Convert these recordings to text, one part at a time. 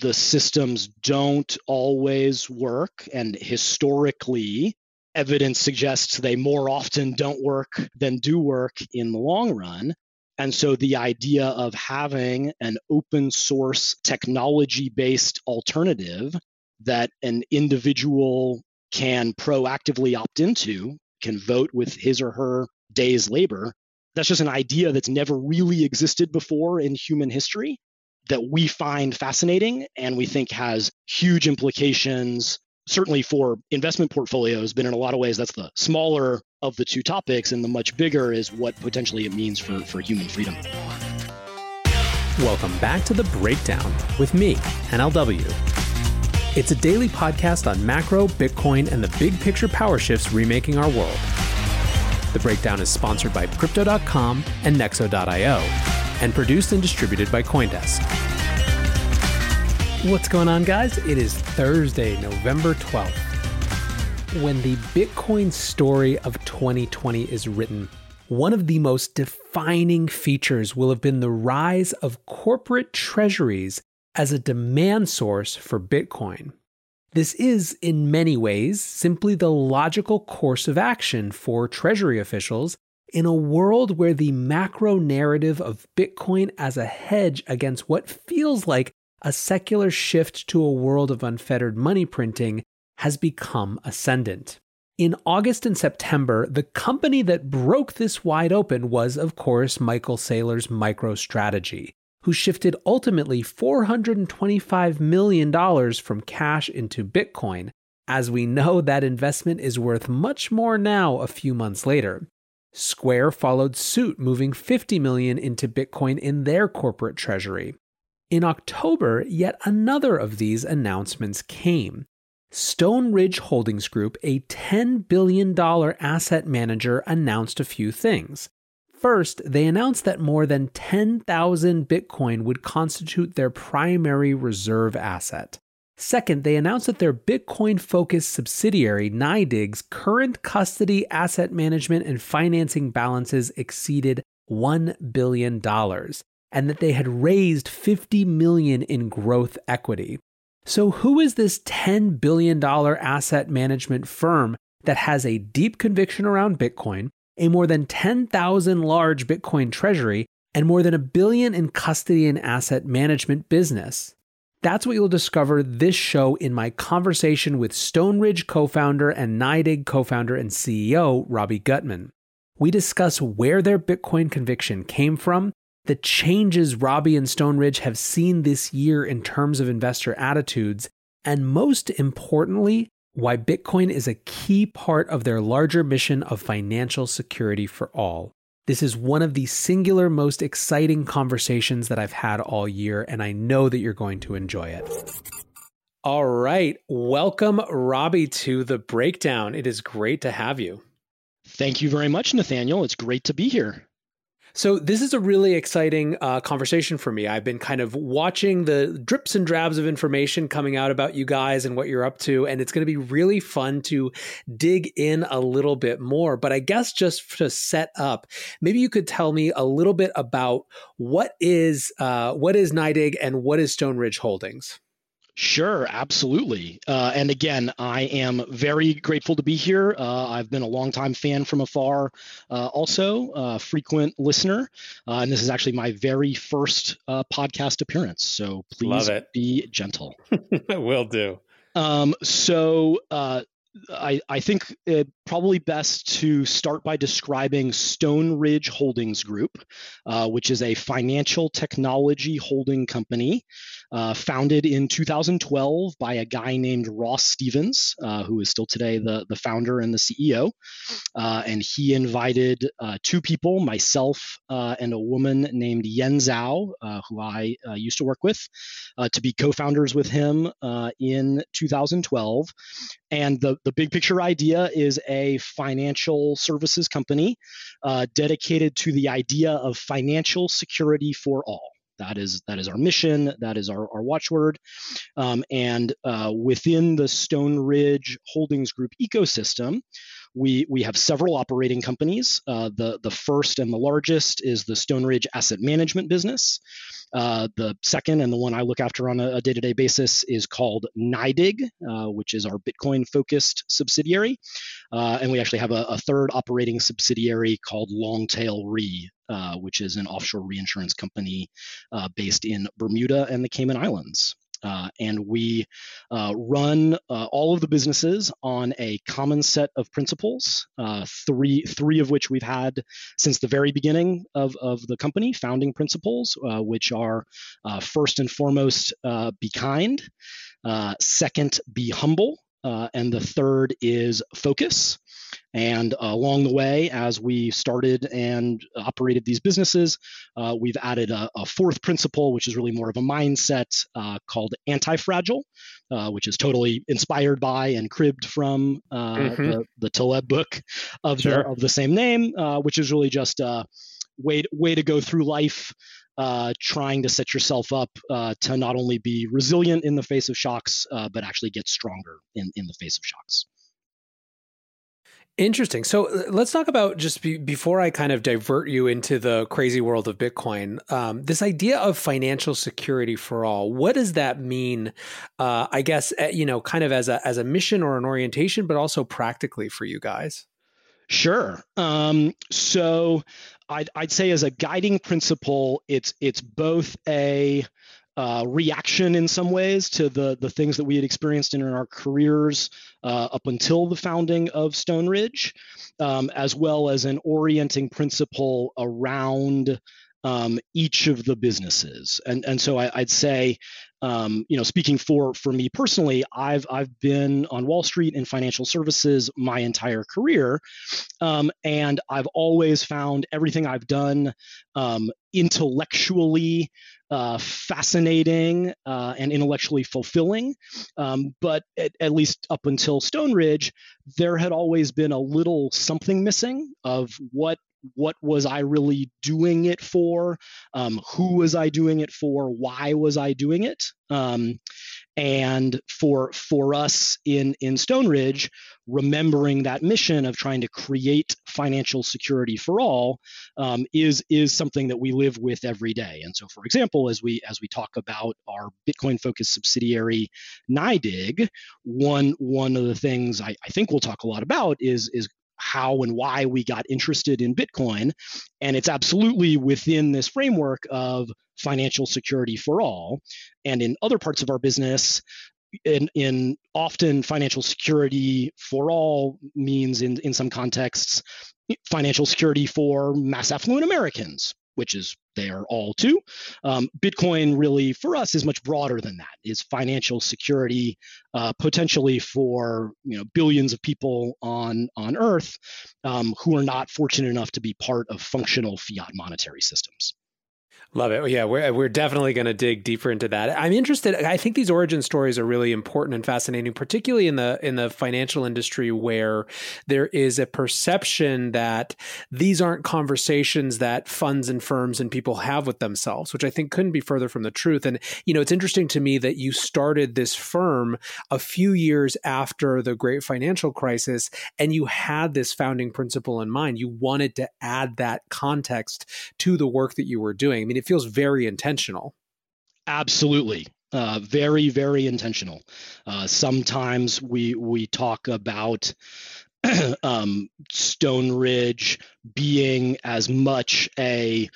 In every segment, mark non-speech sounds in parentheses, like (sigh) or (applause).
The systems don't always work, and historically, evidence suggests they more often don't work than do work in the long run. And so the idea of having an open source technology based alternative that an individual can proactively opt into can vote with his or her day's labor. That's just an idea that's never really existed before in human history that we find fascinating and we think has huge implications, certainly for investment portfolios. But in a lot of ways, that's the smaller of the two topics, and the much bigger is what potentially it means for, for human freedom. Welcome back to The Breakdown with me, NLW. It's a daily podcast on macro, Bitcoin, and the big picture power shifts remaking our world. The breakdown is sponsored by Crypto.com and Nexo.io and produced and distributed by Coindesk. What's going on, guys? It is Thursday, November 12th. When the Bitcoin story of 2020 is written, one of the most defining features will have been the rise of corporate treasuries as a demand source for Bitcoin. This is, in many ways, simply the logical course of action for Treasury officials in a world where the macro narrative of Bitcoin as a hedge against what feels like a secular shift to a world of unfettered money printing has become ascendant. In August and September, the company that broke this wide open was, of course, Michael Saylor's MicroStrategy, who shifted ultimately $425 million from cash into Bitcoin, as we know that investment is worth much more now a few months later. Square followed suit, moving 50 million into Bitcoin in their corporate treasury. In October, yet another of these announcements came. Stone Ridge Holdings Group, a $10 billion asset manager, announced a few things. First, they announced that more than 10,000 Bitcoin would constitute their primary reserve asset. Second, they announced that their Bitcoin focused subsidiary, NYDIG's current custody, asset management, and financing balances exceeded $1 billion, and that they had raised 50 million in growth equity. So, who is this $10 billion asset management firm that has a deep conviction around Bitcoin, a more than 10,000 large Bitcoin treasury, and more than a billion in custody and asset management business. That's what you'll discover this show in my conversation with Stone Ridge co founder and NYDIG co founder and CEO, Robby Gutmann. We discuss where their Bitcoin conviction came from, the changes Robbie and Stone Ridge have seen this year in terms of investor attitudes, and most importantly, why Bitcoin is a key part of their larger mission of financial security for all. This is one of the singular most exciting conversations that I've had all year, and I know that you're going to enjoy it. All right. Welcome, Robby, to the breakdown. It is great to have you. Thank you very much, Nathaniel. It's great to be here. So this is a really exciting uh, conversation for me. I've been kind of watching the drips and drabs of information coming out about you guys and what you're up to, and it's going to be really fun to dig in a little bit more. But I guess just to set up, maybe you could tell me a little bit about what is uh, what is NYDIG and what is Stone Ridge Holdings. Sure, absolutely. Uh, and again, I am very grateful to be here. Uh, I've been a longtime fan from afar, uh, also a frequent listener. Uh, and this is actually my very first uh, podcast appearance. So please be gentle. I (laughs) will do. Um, so uh, I, I think it probably best to start by describing Stone Ridge Holdings Group, uh, which is a financial technology holding company uh, founded in 2012 by a guy named Ross Stevens, uh, who is still today the, the founder and the CEO. Uh, and he invited uh, two people, myself uh, and a woman named Yan Zhao, who I used to work with, to be co founders with him in 2012. And the, the big picture idea is a financial services company uh, dedicated to the idea of financial security for all. That is that is our mission. That is our, our watchword. Um, and uh, within the Stone Ridge Holdings Group ecosystem, we we have several operating companies. Uh, the the first and the largest is the Stone Ridge Asset Management business. Uh, the second and the one I look after on a, day to day basis is called NYDIG, uh, which is our Bitcoin focused subsidiary. Uh, and we actually have a, a, third operating subsidiary called Longtail Re, uh, which is an offshore reinsurance company uh, based in Bermuda and the Cayman Islands. Uh, and we uh, run uh, all of the businesses on a common set of principles, uh, three, three of which we've had since the very beginning of, of the company, founding principles, uh, which are uh, first and foremost, be kind, second, be humble, and the third is focus. And uh, along the way, as we started and operated these businesses, uh, we've added a, a, fourth principle, which is really more of a mindset uh, called anti fragile, uh, which is totally inspired by and cribbed from uh, mm-hmm. the, the Taleb book of, sure. the, of the same name, uh, which is really just a way, way to go through life. Uh, trying to set yourself up uh, to not only be resilient in the face of shocks, uh, but actually get stronger in, in the face of shocks. Interesting. So uh, let's talk about just be, before I kind of divert you into the crazy world of Bitcoin. Um, this idea of financial security for all. What does that mean? Uh, I guess uh, you know, kind of as a as a mission or an orientation, but also practically for you guys. Sure. Um, so I'd, I'd say as a guiding principle, it's it's both a uh, reaction in some ways to the the things that we had experienced in our careers uh, up until the founding of Stone Ridge, um, as well as an orienting principle around um, each of the businesses. And and so I, would say, um, you know, speaking for for me personally, I've I've been on Wall Street in financial services my entire career, um, and I've always found everything I've done um, intellectually uh, fascinating uh, and intellectually fulfilling. Um, but at, at, least up until Stone Ridge, there had always been a little something missing of what what was I really doing it for? Um, who was I doing it for? Why was I doing it? Um, and for for us in in Stone Ridge, remembering that mission of trying to create financial security for all um, is is something that we live with every day. And so, for example, as we as we talk about our Bitcoin focused subsidiary NYDIG, one one of the things I, I think we'll talk a lot about is is how and why we got interested in Bitcoin. And it's absolutely within this framework of financial security for all. And in other parts of our business, in, in often financial security for all means in, in some contexts financial security for mass affluent Americans, which is they are all too. Um, Bitcoin really for us is much broader than that. Is financial security uh, potentially for you know billions of people on on Earth um, who are not fortunate enough to be part of functional fiat monetary systems. Love it. Yeah, we're we're definitely going to dig deeper into that. I'm interested. I think these origin stories are really important and fascinating, particularly in the in the financial industry where there is a perception that these aren't conversations that funds and firms and people have with themselves, which I think couldn't be further from the truth. And you know, it's interesting to me that you started this firm a few years after the great financial crisis and you had this founding principle in mind. You wanted to add that context to the work that you were doing. I mean, it feels very intentional. Absolutely. Uh, very, very intentional. Uh, sometimes we we talk about (clears throat) um, Stone Ridge being as much a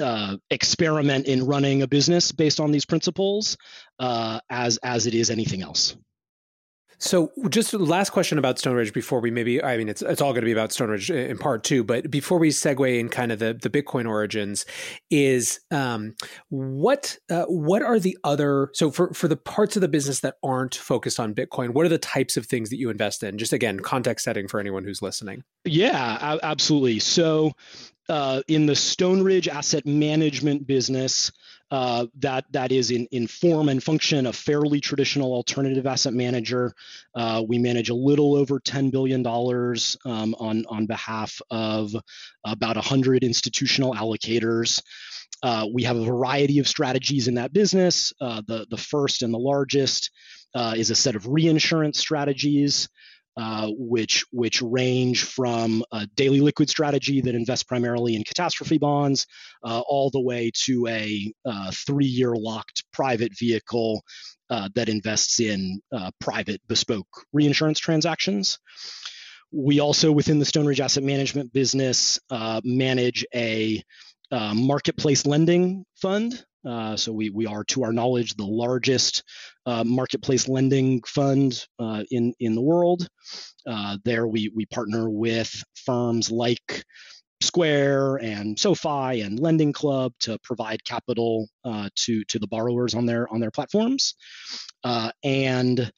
uh, experiment in running a business based on these principles uh, as as it is anything else. So, just last question about Stone Ridge before we maybe, I mean, it's it's all going to be about Stone Ridge in part two, but before we segue in kind of the, the Bitcoin origins, is um, what uh, what are the other so for for the parts of the business that aren't focused on Bitcoin, what are the types of things that you invest in? Just again, context setting for anyone who's listening. Yeah, absolutely. So, uh, in the Stone Ridge asset management business, uh, that that is in, in form and function a fairly traditional alternative asset manager. Uh, we manage a little over $10 billion um, on, on behalf of about 100 institutional allocators. Uh, we have a variety of strategies in that business. Uh, the, the first and the largest uh, is a set of reinsurance strategies. Uh, which which range from a daily liquid strategy that invests primarily in catastrophe bonds, uh, all the way to a uh, three-year locked private vehicle uh, that invests in uh, private bespoke reinsurance transactions. We also, within the Stone Ridge Asset Management business, manage a marketplace lending fund uh, so we, we are, to our knowledge, the largest uh, marketplace lending fund uh, in, in the world. Uh, there we, we partner with firms like Square and SoFi and Lending Club to provide capital uh, to, to the borrowers on their, on their platforms. and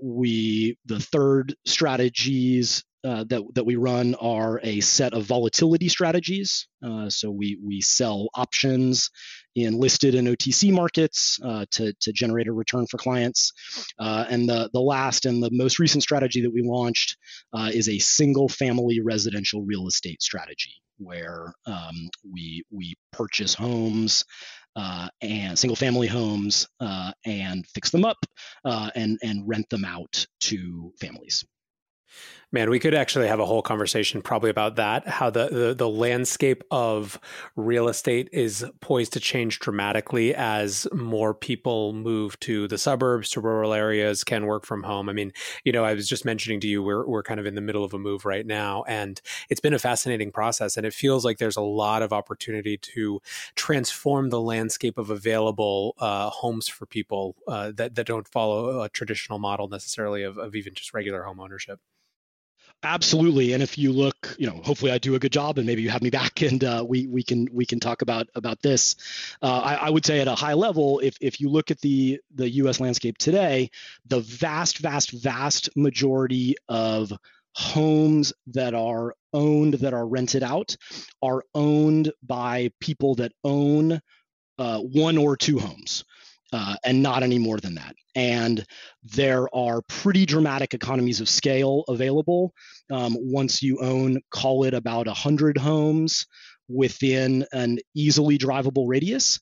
we, the third strategies uh, that, that we run are a set of volatility strategies. Uh, so we, we sell options in listed and OTC markets uh, to, to generate a return for clients. Uh, and the, the last and the most recent strategy that we launched uh, is a single family residential real estate strategy where um, we, we purchase homes uh, and single family homes uh, and fix them up uh, and, and rent them out to families. Man, we could actually have a whole conversation probably about that. How the, the, the landscape of real estate is poised to change dramatically as more people move to the suburbs, to rural areas, can work from home. I mean, you know, I was just mentioning to you we're we're kind of in the middle of a move right now, and it's been a fascinating process. And it feels like there's a lot of opportunity to transform the landscape of available uh, homes for people uh, that that don't follow a traditional model necessarily of, of even just regular home ownership. Absolutely, and if you look, you know, hopefully I do a good job, and maybe you have me (laughs) back, and uh, we we can we can talk about about this. Uh, I, I, would say at a high level, if if you look at the the U.S. landscape today, the vast vast vast majority of homes that are owned that are rented out are owned by people that own uh, one or two homes uh, and not any more than that. And there are pretty dramatic economies of scale available um, once you own, call it about 100 homes within an easily drivable radius.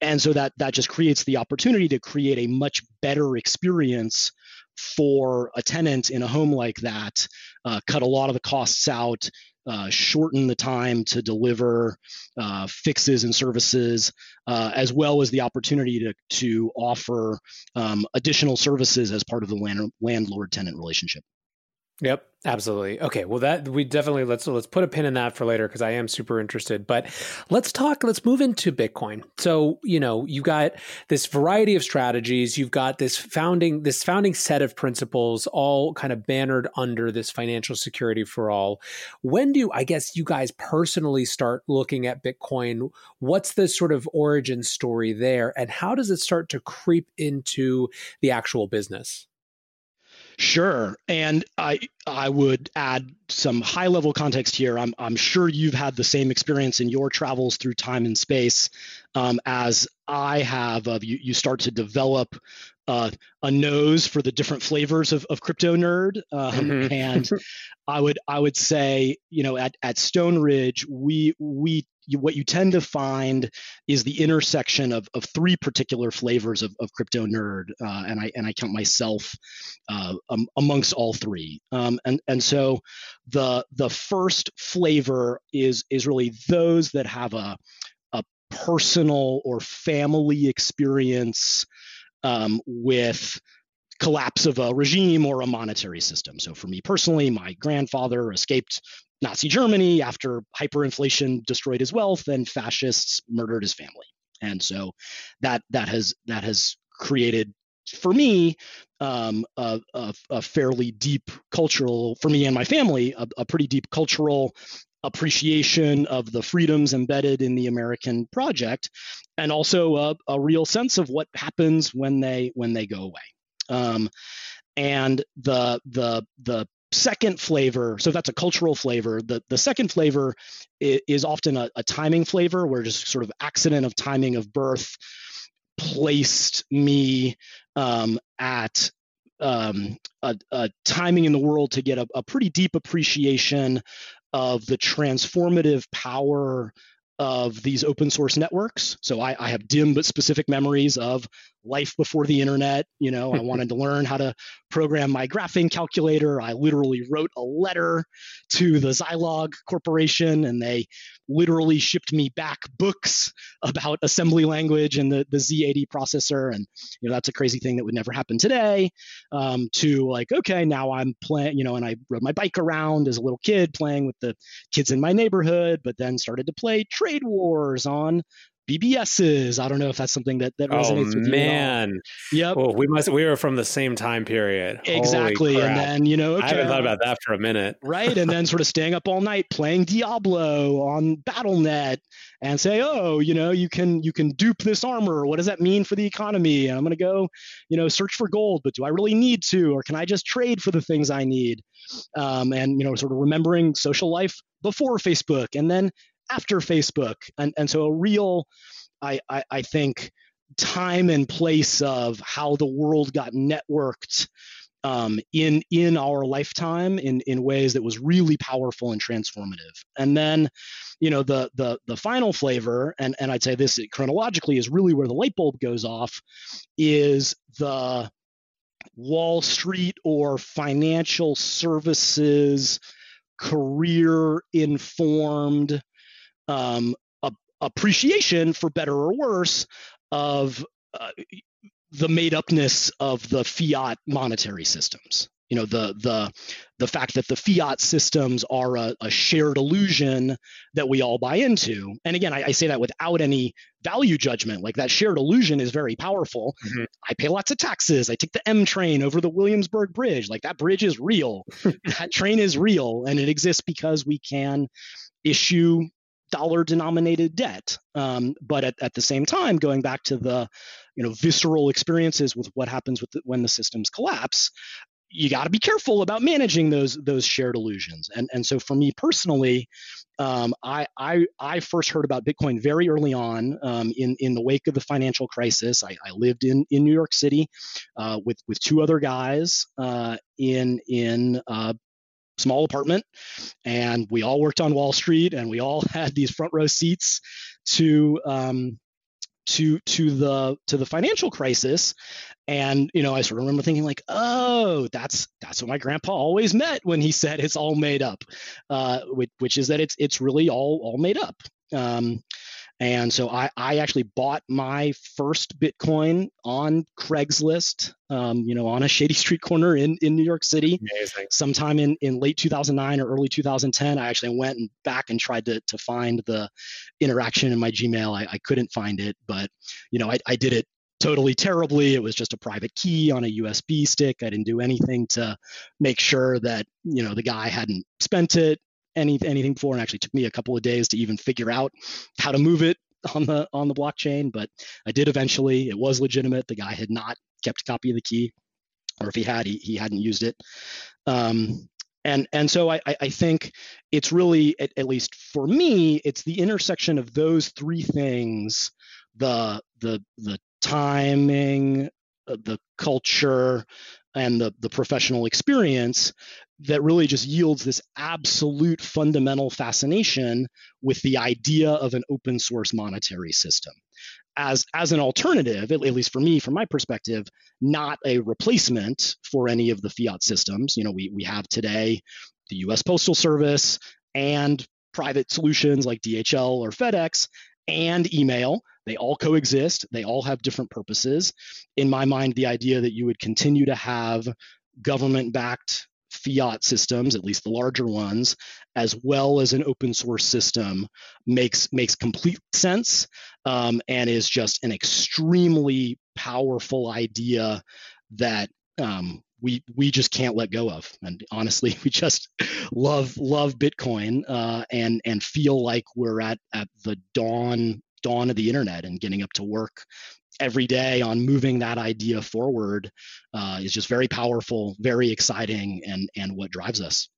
And so that, that just creates the opportunity to create a much better experience for a tenant in a home like that, uh, cut a lot of the costs out, uh, shorten the time to deliver uh, fixes and services, uh, as well as the opportunity to, to offer um, additional services as part of the land, landlord tenant relationship. Yep, absolutely. Okay, well that we definitely let's let's put a pin in that for later because I am super interested. But let's talk. Let's move into Bitcoin. So you know you've got this variety of strategies. You've got this founding this founding set of principles, all kind of bannered under this financial security for all. When do I guess you guys personally start looking at Bitcoin? What's the sort of origin story there, and how does it start to creep into the actual business? Sure. And I I would add some high level context here. I'm I'm sure you've had the same experience in your travels through time and space um, as I have. Of you you start to develop uh, a nose for the different flavors of, of crypto nerd, um, mm-hmm. and (laughs) I would I would say you know at at Stone Ridge we we you, what you tend to find is the intersection of, of three particular flavors of, of crypto nerd, uh, and I and I count myself uh, um, amongst all three. Um, and and so the the first flavor is is really those that have a a personal or family experience um, with collapse of a regime or a monetary system. So for me personally, my grandfather escaped Nazi Germany after hyperinflation destroyed his wealth and fascists murdered his family. And so that that has that has created for me um, a, a, a, fairly deep cultural for me and my family a, a pretty deep cultural appreciation of the freedoms embedded in the American project, and also a, a real sense of what happens when they when they go away. Um, and the the the second flavor so that's a cultural flavor the the second flavor is, often a, a, timing flavor where just sort of accident of timing of birth placed me um, at um, a, a, timing in the world to get a, a pretty deep appreciation of the transformative power of these open source networks. So I, I, have dim but specific memories of life before the internet. You know, I wanted to learn how to program my graphing calculator. I literally wrote a letter to the Zilog Corporation, and they literally shipped me back books about assembly language and the, the Z80 processor. And you know, that's a crazy thing that would never happen today. Um, to like, okay, now I'm playing. You know, and I rode my bike around as a little kid, playing with the kids in my neighborhood, but then started to play trade wars on BBSs. I don't know if that's something that, that resonates oh, with you. man. Yep. Well, we must we were from the same time period. Exactly. And then, you know, okay, I haven't thought about that for a minute. right. And then sort of staying up all night playing Diablo on BattleNet and say, oh, you know, you can you can dupe this armor. What does that mean for the economy? And I'm gonna go, you know, search for gold, but do I really need to? Or can I just trade for the things I need? Um, and you know, sort of remembering social life before Facebook and then after Facebook. And, and so a real, I, I, I think, time and place of how the world got networked um, in in our lifetime in in ways that was really powerful and transformative. And then, you know, the the the final flavor, and and I'd say this chronologically is really where the light bulb goes off, is the Wall Street or financial services career informed um, a, appreciation, for better or worse, of uh, the made upness of the fiat monetary systems. You know, the the the fact that the fiat systems are a, a shared illusion that we all buy into. And again, I, I, say that without any value judgment. Like that shared illusion is very powerful. Mm-hmm. I pay lots of taxes. I take the M train over the Williamsburg Bridge. Like that bridge is real. (laughs) that train is real, and it exists because we can issue dollar denominated debt. Um, but at, at the same time, going back to the you know visceral experiences with what happens with the, when the systems collapse, you got to be careful about managing those those shared illusions. And and so for me personally, um, I, I I first heard about Bitcoin very early on um, in in the wake of the financial crisis. I, I lived in in New York City uh, with with two other guys uh, in in uh, small apartment and we all worked on wall street and we all (laughs) had these front row seats to um, to to the to the financial crisis. And you know i sort of remember thinking like oh that's that's what my grandpa always meant when he (laughs) said it's all made up uh, which, which is that it's it's really all all made up. Um, and so I, I actually bought my first Bitcoin on Craigslist, um, you know, on a (laughs) shady street corner in, in New York City. Amazing. Sometime in, in late 2009 or early 2010, I actually went and back and tried to, to find the interaction in my Gmail. I, I couldn't find it, but, you know, I, I did it totally terribly. It was just a private key on a USB stick. I didn't do anything to make sure that, you know, the guy hadn't spent it any anything before, and actually took me a couple of days to even figure out how to move it on the on the blockchain. But I did eventually. It was legitimate. The guy had not kept a copy of the key, or if he had, he, he hadn't used it. Um, and and so I, I think it's really at, at least for me, it's the intersection of those three things: the the the timing, uh, the culture, and the the professional experience that really just yields this absolute fundamental fascination with the idea of an open source monetary system. As as an alternative at, least for me from my perspective not a replacement for any of the fiat systems. You know we we have today the US postal service and private solutions like DHL or FedEx and email They all coexist. They all have different purposes. In my mind, the idea that you would continue to have government backed fiat systems, at least the larger ones, as well as an open source system makes makes complete sense um, and is just an extremely powerful idea that um, we we just can't let go of. And honestly, (laughs) we just love love Bitcoin uh, and and feel like we're at at the dawn dawn of the internet and getting up to work every day on moving that idea forward uh, is just very powerful, very exciting, and and what drives us.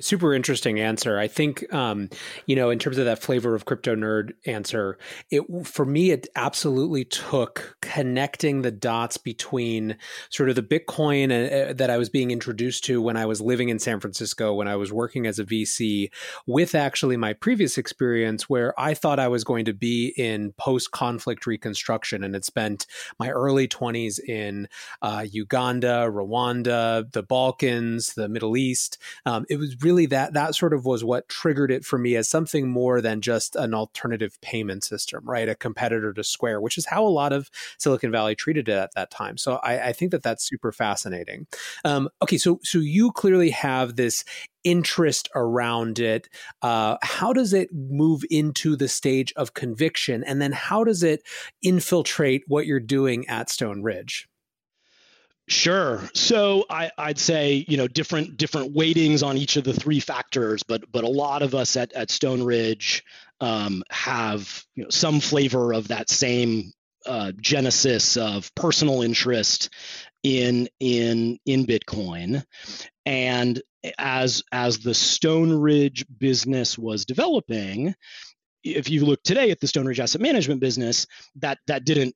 Super interesting answer. I think, um, you know, in terms of that flavor of crypto nerd answer, it for me it absolutely took connecting the dots between sort of the Bitcoin uh, that I was being introduced to when I was living in San Francisco, when I was working as a VC, with actually my previous experience where I thought I was going to be in post-conflict reconstruction, and had spent my early twenties in uh, Uganda, Rwanda, the Balkans, the Middle East. Um, it was really that that sort of was what triggered it for me as something more than just an alternative payment system, right? A competitor to Square, which is how a lot of Silicon Valley treated it at that time. So I, I think that that's super fascinating. Um, okay, so so you clearly have this interest around it. Uh, how does it move into the stage of conviction, and then how does it infiltrate what you're doing at Stone Ridge? Sure. So I, would say you know different different weightings on each of the three factors, but but a lot of us at at Stone Ridge um, have you know some flavor of that same uh, genesis of personal interest in in in Bitcoin, and as as the Stone Ridge business was developing, if you look today at the Stone Ridge Asset Management business, that that didn't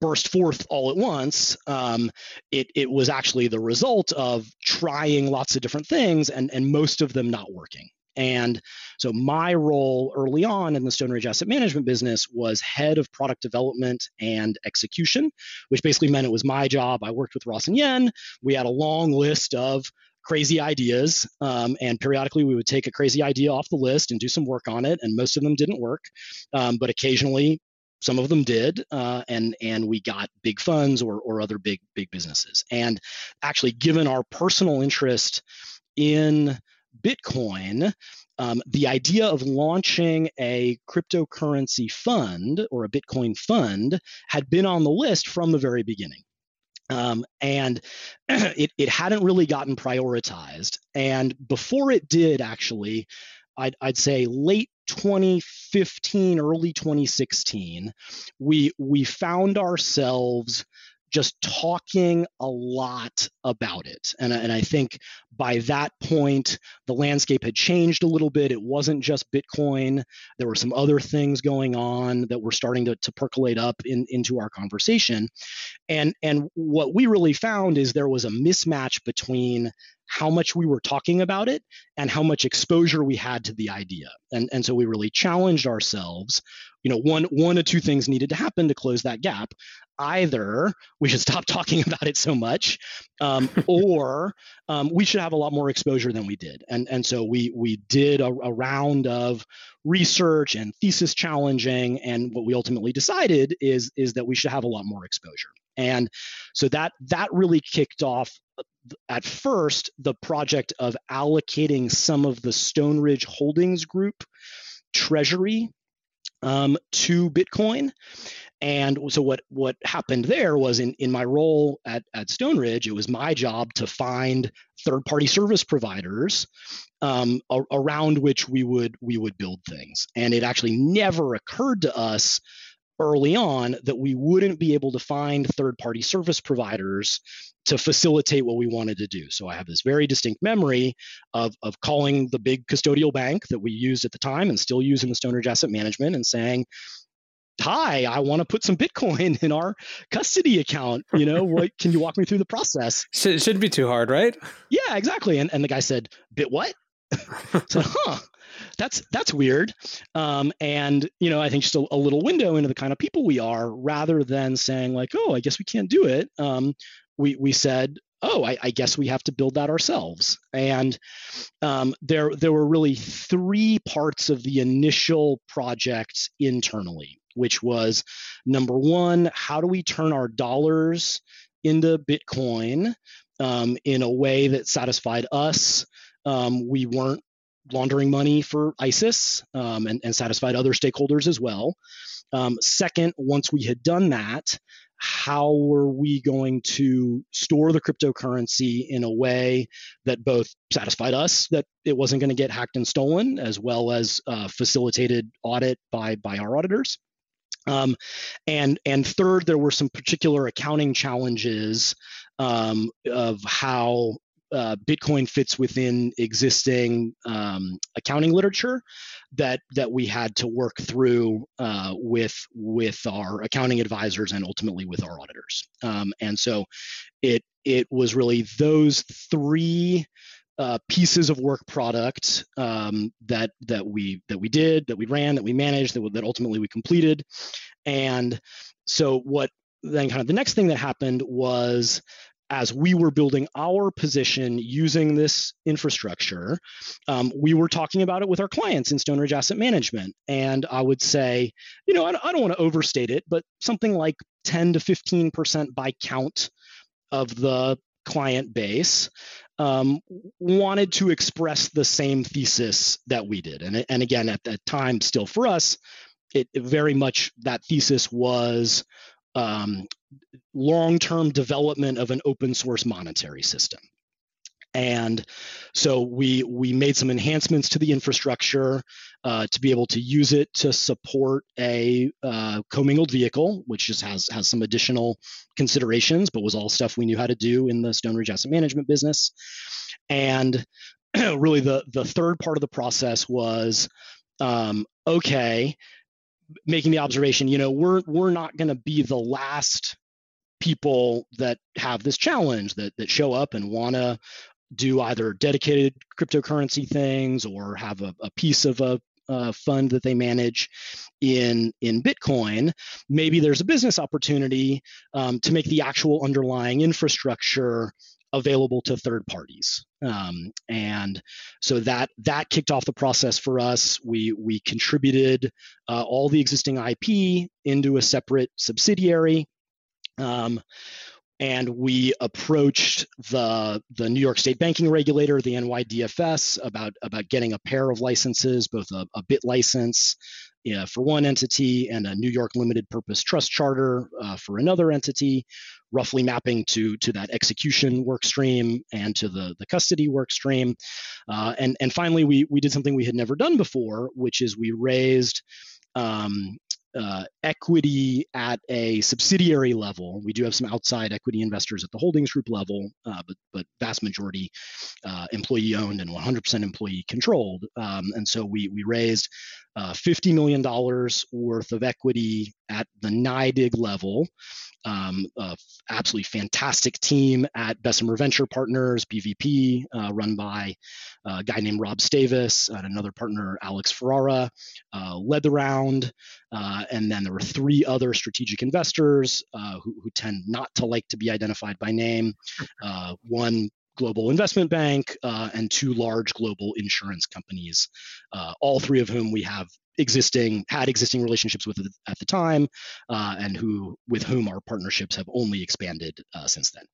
burst forth all at once. Um, it, it was actually the result of trying lots of different things and, and most of them not working. And so my role early on in the Stone Ridge Asset Management business was head of product development and execution, which basically meant it was my job. I worked with Ross and Yan. We had a long list of crazy ideas, um, and periodically we would take a crazy idea off the list and do some work on it. And most of them didn't work, um, but occasionally some of them did, uh, and and we got big funds or or other big big businesses. And actually, given our personal interest in Bitcoin, um, the idea of launching a cryptocurrency fund or a Bitcoin fund had been on the list from the very beginning. Um, and (clears throat) it, it hadn't really gotten prioritized. And before it did, actually, I'd, I'd say late 2015, early 2016, we we found ourselves just talking a lot about it. And, and I think by that point, the landscape had changed a little bit. It wasn't just Bitcoin. There were some other things going on that were starting to, to percolate up in, into our conversation. And, and what we really found is there was a mismatch between how much we were talking about it and how much exposure we had to the idea. And, and so we really challenged ourselves. You know, one one or two things needed to happen to close that gap. Either we should stop (laughs) talking about it so much, um, (laughs) or um, we should have a lot more exposure than we did. And and so we we did a, a round of research and thesis challenging, and what we ultimately decided is is that we should have a lot more exposure. And so that that really kicked off at first the project of allocating some of the Stone Ridge Holdings Group treasury um, to Bitcoin. And so what what happened there was in, in my role at, at Stone Ridge, it was my job to find third-party service providers um, a, around which we would we would build things. And it actually never occurred to us early on that we wouldn't be able to find third-party service providers to facilitate what we wanted to do. So I have this very distinct memory of, of calling the big custodial bank that we used at the time and still use in the Stone Ridge Asset Management and saying, hi i want to put some bitcoin in our custody account. You know (laughs) what can you walk me through the process? It shouldn't be too hard right? Yeah exactly. And, and the guy said bit what? (laughs) (laughs) So huh that's that's weird um, and you know i think just a, a, little window into the kind of people we are rather than saying like oh i guess we can't do it um, we we said, oh, I, I, guess we have to build that ourselves. And um, there there were really three parts of the initial project internally. which was number one, how do we turn our dollars into Bitcoin um, in a way that satisfied us? Um, we weren't laundering money for ISIS um, and, and, satisfied other stakeholders as well. Um, second, once we had done that, how were we going to store the cryptocurrency in a way that both satisfied us that it wasn't going to get hacked and stolen, as well as uh, facilitated audit by by our auditors? Um, and and third, there were some particular accounting challenges um, of how uh, Bitcoin fits within existing um, accounting literature that that we had to work through uh, with with our accounting advisors and ultimately with our auditors. Um, and so, it it was really those three. Uh, pieces of work product um, that that we that we did that we ran that we managed that, that ultimately we completed and so what then kind of the next thing that happened was as we were building our position using this infrastructure, um, we were talking about it with our clients in Stone Ridge Asset Management. And I would say, you know, I, I don't want to overstate it, but something like 10 to 15% by count of the client base um, wanted to express the same thesis that we did. And, and again, at that time, still for us, it, it very much that thesis was um, long-term development of an open source monetary system. And so we we made some enhancements to the infrastructure uh, to be able to use it to support a uh, commingled vehicle, which just has has some additional considerations, but was all stuff we knew how to do in the Stone Ridge Asset Management business. And (clears throat) really, the the third part of the process was um, okay making the observation, you know, we're we're not going to be the last people that have this challenge that that show up and want to do either dedicated cryptocurrency things or have a, a piece of a, fund that they manage in in Bitcoin. Maybe there's a business opportunity um, to make the actual underlying infrastructure available to third parties. Um, and so that that kicked off the process for us. We we contributed uh, all the existing IP into a separate subsidiary. Um, and we approached the the New York State banking regulator, the NYDFS, about about getting a pair of licenses, both a, a bit license uh, for one entity and a New York limited purpose trust charter uh, for another entity, roughly mapping to to that execution work stream and to the the custody work stream. Uh, and and finally, we we did something we had never done before, which is we raised um, uh, equity at a subsidiary level. We do have some outside equity investors at the holdings group level, uh, but but vast majority uh, employee owned and 100% employee controlled. Um, and so we we raised uh, $50 million worth of equity at the NYDIG level um, a absolutely fantastic team at Bessemer Venture Partners, BVP, uh, run by a guy named Rob Stavis and another partner, Alex Ferrara, uh, led the round. Uh, and then there were three other strategic investors uh, who, who, tend not to like to be identified by name. Uh, one global investment bank uh, and two large global insurance companies, uh, all three of whom we have existing had existing relationships with at the time, uh, and who with whom our partnerships have only expanded uh, since then.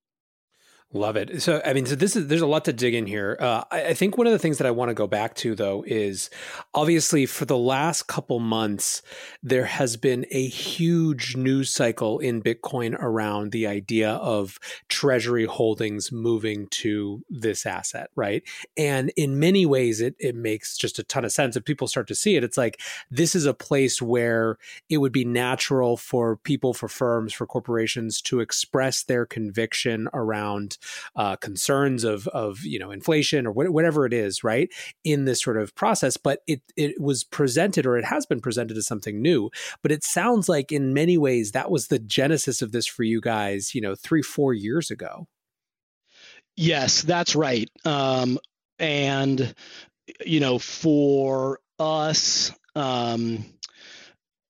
Love it. So, I mean, so this is there's a lot to dig in here. Uh, I, I, think one of the things that I want to go back to though is obviously for the last couple months there has been a huge news cycle in Bitcoin around the idea of treasury holdings moving to this asset, right? And in many ways, it it makes just a ton of sense. If people start to see it, it's like this is a place where it would be natural for people, for firms, for corporations to express their conviction around uh, concerns of of you know inflation or wh- whatever it is, right? In this sort of process, but it it was presented or it has been presented as something new. But it sounds like in many ways that was the genesis of this for you guys, you know, three four years ago. Yes, that's right. Um, and you know, for us. Um,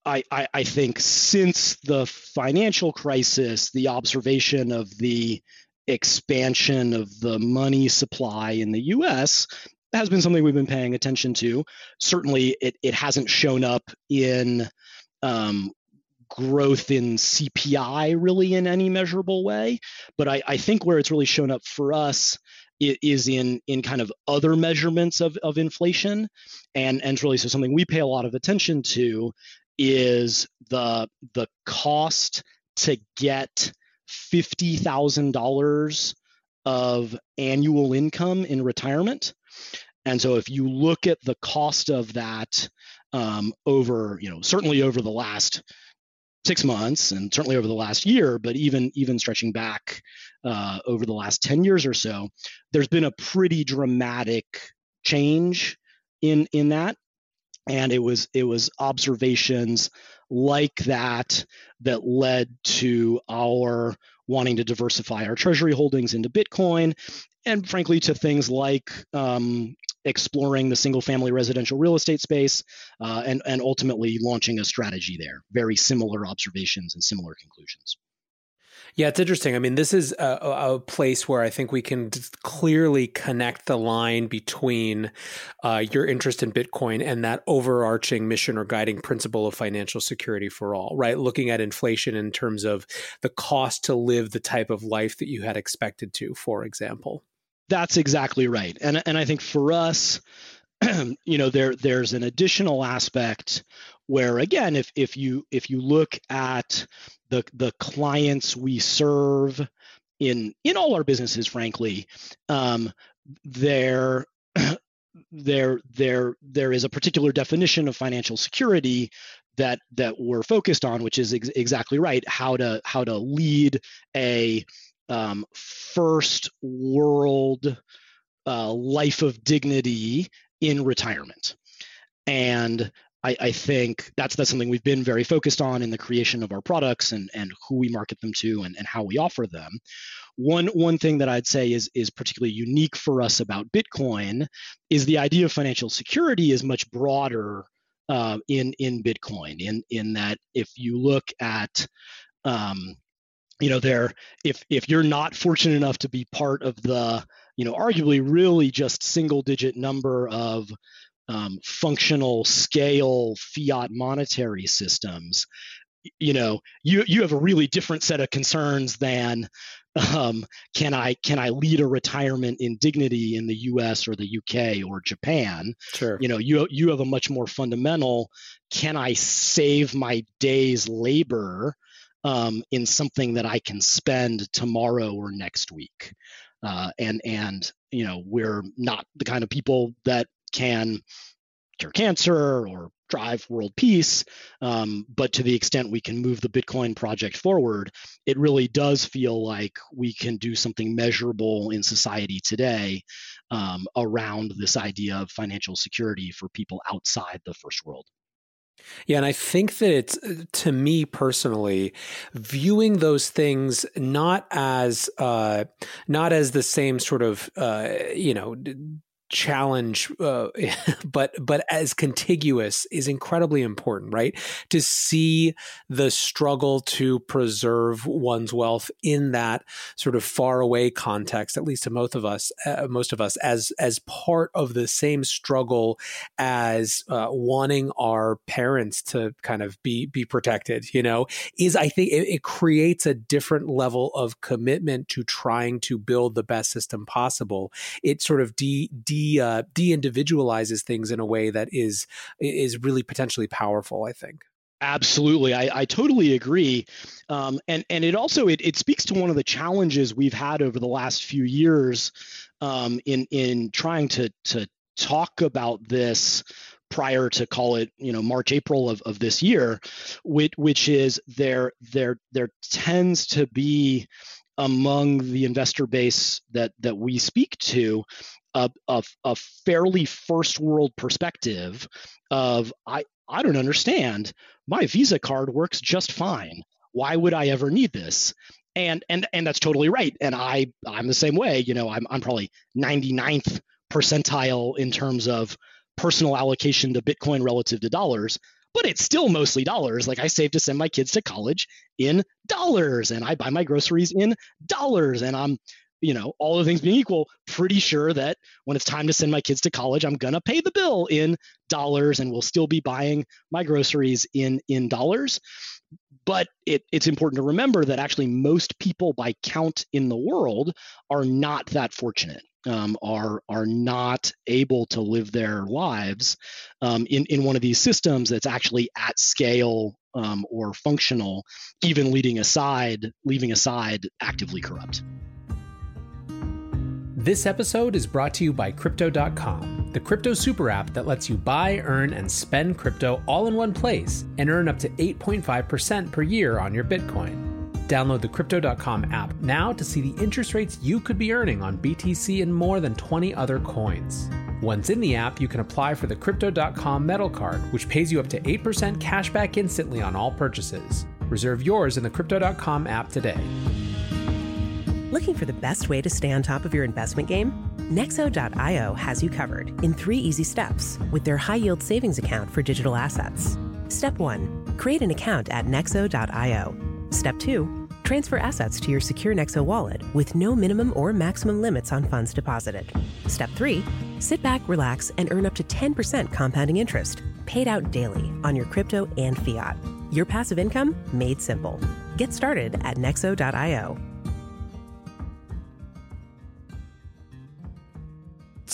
I, I, I, think since the financial crisis, the observation of the expansion of the money supply in the US has been something we've been paying attention to. Certainly, it, it hasn't shown up in um, growth in CPI really in any measurable way. But I, I think where it's really shown up for us is in in kind of other measurements of, of inflation and and really so something we pay a lot of attention to is the the cost to get fifty thousand dollars of annual income in retirement. And so if you look at the cost of that um, over, you know, certainly over the last six months and certainly over the last year, but even even stretching back uh, over the last 10 years or so, there's been a pretty dramatic change in in that. And it was it was observations like that that led to our wanting to diversify our treasury holdings into Bitcoin, and frankly to things like um, exploring the single family residential real estate space uh, and, and ultimately launching a strategy there. Very similar observations and similar conclusions. Yeah, it's interesting. I mean, this is a, a place where I think we can clearly connect the line between uh, your interest in Bitcoin and that overarching mission or guiding principle of financial security for all, right? Looking at inflation in terms of the cost to live the type of life that you had expected to, for example. That's exactly right. And, and I think for us, (clears throat) you know, there there's an additional aspect where again, if if you if you look at the the clients we serve in in all our businesses, frankly, um, there (clears throat) there there there is a particular definition of financial security that that we're focused on, which is ex- exactly right. How to how to lead a um, first world uh, life of dignity in retirement. And I, I, think that's that's something we've been very focused on in the creation of our products and and who we market them to and, and how we offer them. One one thing that I'd say is is particularly unique for us about Bitcoin is the idea of financial security is much broader uh, in in Bitcoin. In in that if you look at um, you know there if if you're not fortunate enough to be part of the you know arguably really just single digit number of um, functional scale fiat monetary systems you know you you have a really different set of concerns than um, can I can I lead a retirement in dignity in the U.S. or the U.K. or Japan? Sure. You know, you you have a much more fundamental. Can I save my day's labor um, in something that I can spend tomorrow or next week? Uh, and and you know, we're not the kind of people that can cure cancer or drive world peace. Um, but to the extent we can move the Bitcoin project forward, it really does feel like we can do something measurable in society today um, around this idea of financial security for people outside the first world. Yeah, and I think that it's to me personally viewing those things not as uh, not as the same sort of uh, you know challenge uh, (laughs) but but as contiguous is incredibly important right? To see the struggle to preserve one's wealth in that sort of far away context at least to most of us uh, most of us as as part of the same struggle as uh, wanting our parents to kind of be be protected you know is i think it, it creates a different level of commitment to trying to build the best system possible. It sort of de de de uh, individualizes things in a way that is is really potentially powerful. I think. Absolutely, I, I totally agree, um, and and it also it, it speaks to one of the challenges we've had over the last few years um, in in trying to to talk about this prior to call it you know March April of, of this year, which which is there there there tends to be among the investor base that that we speak to a, a, a fairly first world perspective of I, I don't understand. My Visa card works just fine. Why would I ever need this? And and and that's totally right. And I I'm the same way. You know, I'm I'm probably 99th percentile in terms of personal allocation to Bitcoin relative to dollars, but it's still mostly dollars. Like I save to send my kids to college in dollars and I buy my groceries in dollars and I'm you know, all the things being equal, pretty sure that when it's time to send my kids to college, I'm gonna pay the bill in dollars and will still be buying my groceries in in dollars. but it, it's important to remember that actually most people by count in the world are not that fortunate um, are are not able to live their lives um, in in one of these systems that's actually at scale um, or functional, even leading aside leaving aside actively corrupt. This episode is brought to you by Crypto.com, the crypto super app that lets you buy, earn, and spend crypto all in one place and earn up to 8.5% per year on your Bitcoin. Download the Crypto.com app now to see the interest rates you could be earning on BTC and more than 20 other coins. Once in the app, you can apply for the Crypto.com Metal Card, which pays you up to 8% cash back instantly on all purchases. Reserve yours in the Crypto.com app today. Looking for the best way to stay on top of your investment game? Nexo.io has you covered in three easy steps with their high yield savings account for digital assets. Step 1 Create an account at Nexo.io. Step 2 Transfer assets to your secure Nexo wallet with no minimum or maximum limits on funds deposited. Step 3 Sit back, relax, and earn up to 10% compounding interest, paid out daily on your crypto and fiat. Your passive income made simple. Get started at Nexo.io.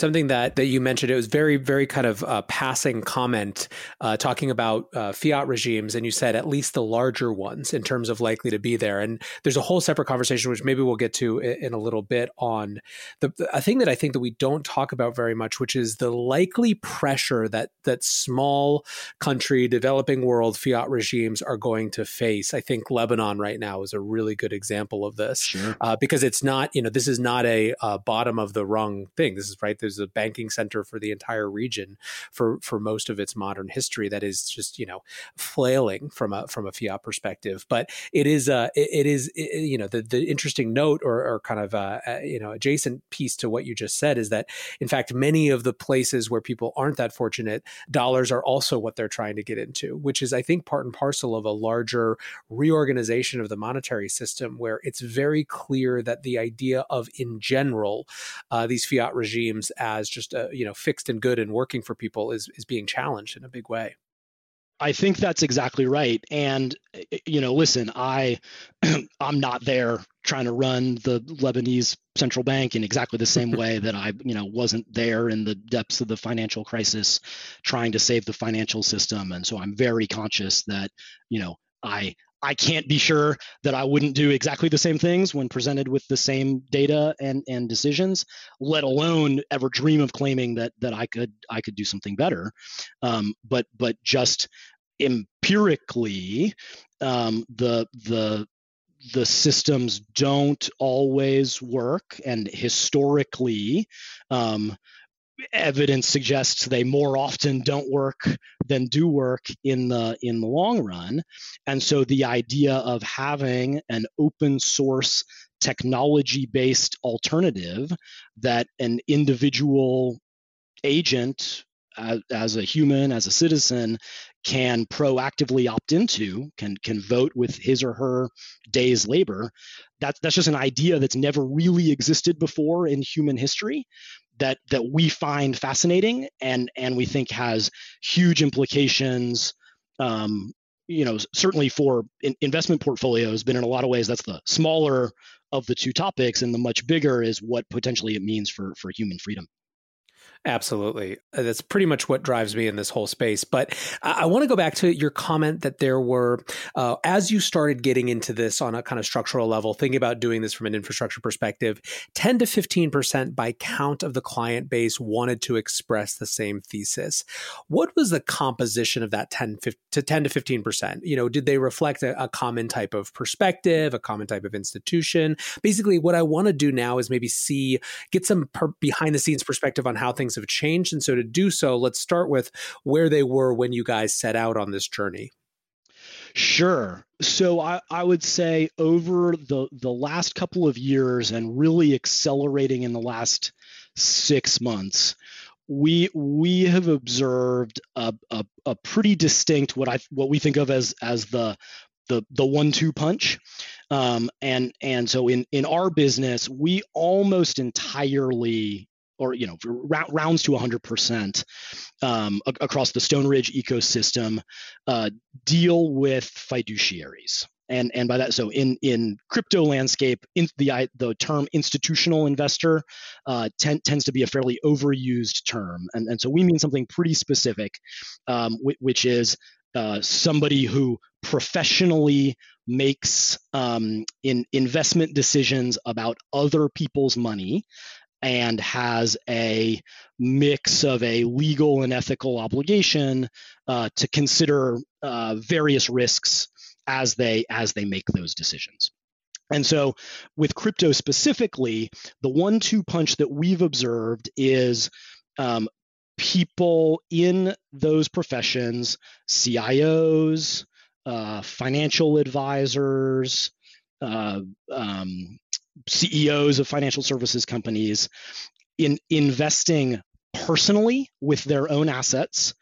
something that that you mentioned. It was very very kind of uh, passing comment uh, talking about uh, fiat regimes, and you said at least the larger ones in terms of likely to be there. And there's a whole separate conversation which maybe we'll get to in, in a little bit on the a thing that I think that we don't talk about very much, which is the likely pressure that that small country developing world fiat regimes are going to face. I think Lebanon right now is a really good example of this sure. Uh, because it's not you know this is not a, a bottom of the rung thing. This is right. There's a banking center for the entire region for for most of its modern history that is just you know flailing from a from a fiat perspective. But it is uh it, it is it, you know the the interesting note or, or kind of uh, you know adjacent piece to what you just said is that in fact many of the places where people aren't that fortunate dollars are also what they're trying to get into, which is I think part and parcel of a larger reorganization of the monetary system where it's very clear that the idea of in general uh, these fiat regimes as just uh, you know fixed and good and working for people is is being challenged in a big way. I think that's exactly right. And you know, listen, I (clears throat) I'm not there trying to run the Lebanese central bank in exactly the same (laughs) way that I, you know, wasn't there in the depths of the financial crisis trying to save the financial system. And so I'm very conscious that, you know, I I can't be sure that I wouldn't do exactly the same things when presented with the same data and, and decisions, let alone ever dream of claiming that that I could I could do something better. Um, but but just empirically, um, the the the systems don't always work, and historically, um, evidence suggests they more often don't work than do work in the in the long run. And so the idea of having an open source technology based alternative that an individual agent as, as, a human as a citizen can proactively opt into can can vote with his or her day's labor that's that's just an idea that's never really existed before in human history that that we find fascinating and and we think has huge implications um, you know certainly for in investment portfolios but in a lot of ways that's the smaller of the two topics and the much bigger is what potentially it means for for human freedom Absolutely. Uh, that's pretty much what drives me in this whole space. But I, I want to go back to your comment that there were, uh, as you started getting into this on a kind of structural level, thinking about doing this from an infrastructure perspective, 10 to 15% by count of the client base wanted to express the same thesis. What was the composition of that 10 to 10 to 15%? You know, did they reflect a, a common type of perspective, a common type of institution? Basically, what I want to do now is maybe see, get some per- behind the scenes perspective on how things things have changed. And so to do so, let's start with where they were when you guys set out on this journey. Sure. So I, I would say over the the last couple of years and really accelerating in the last six months, we we have observed a, a, a pretty distinct what I what we think of as as the the the one two punch um, and and so in in our business we almost entirely or you know rounds to 100% um, across the Stone Ridge ecosystem uh, deal with fiduciaries. And, and by that, so in, in crypto landscape, in the the term institutional investor uh, ten, tends to be a fairly overused term, and, and so we mean something pretty specific, um, which is uh, somebody who professionally makes um, in investment decisions about other people's money and has a mix of a legal and ethical obligation uh, to consider uh, various risks as they as they make those decisions. And so, with crypto specifically, the one-two punch that we've observed is um, people in those professions, CIOs, uh, financial advisors, uh, um, CEOs of financial services companies in investing personally with their own assets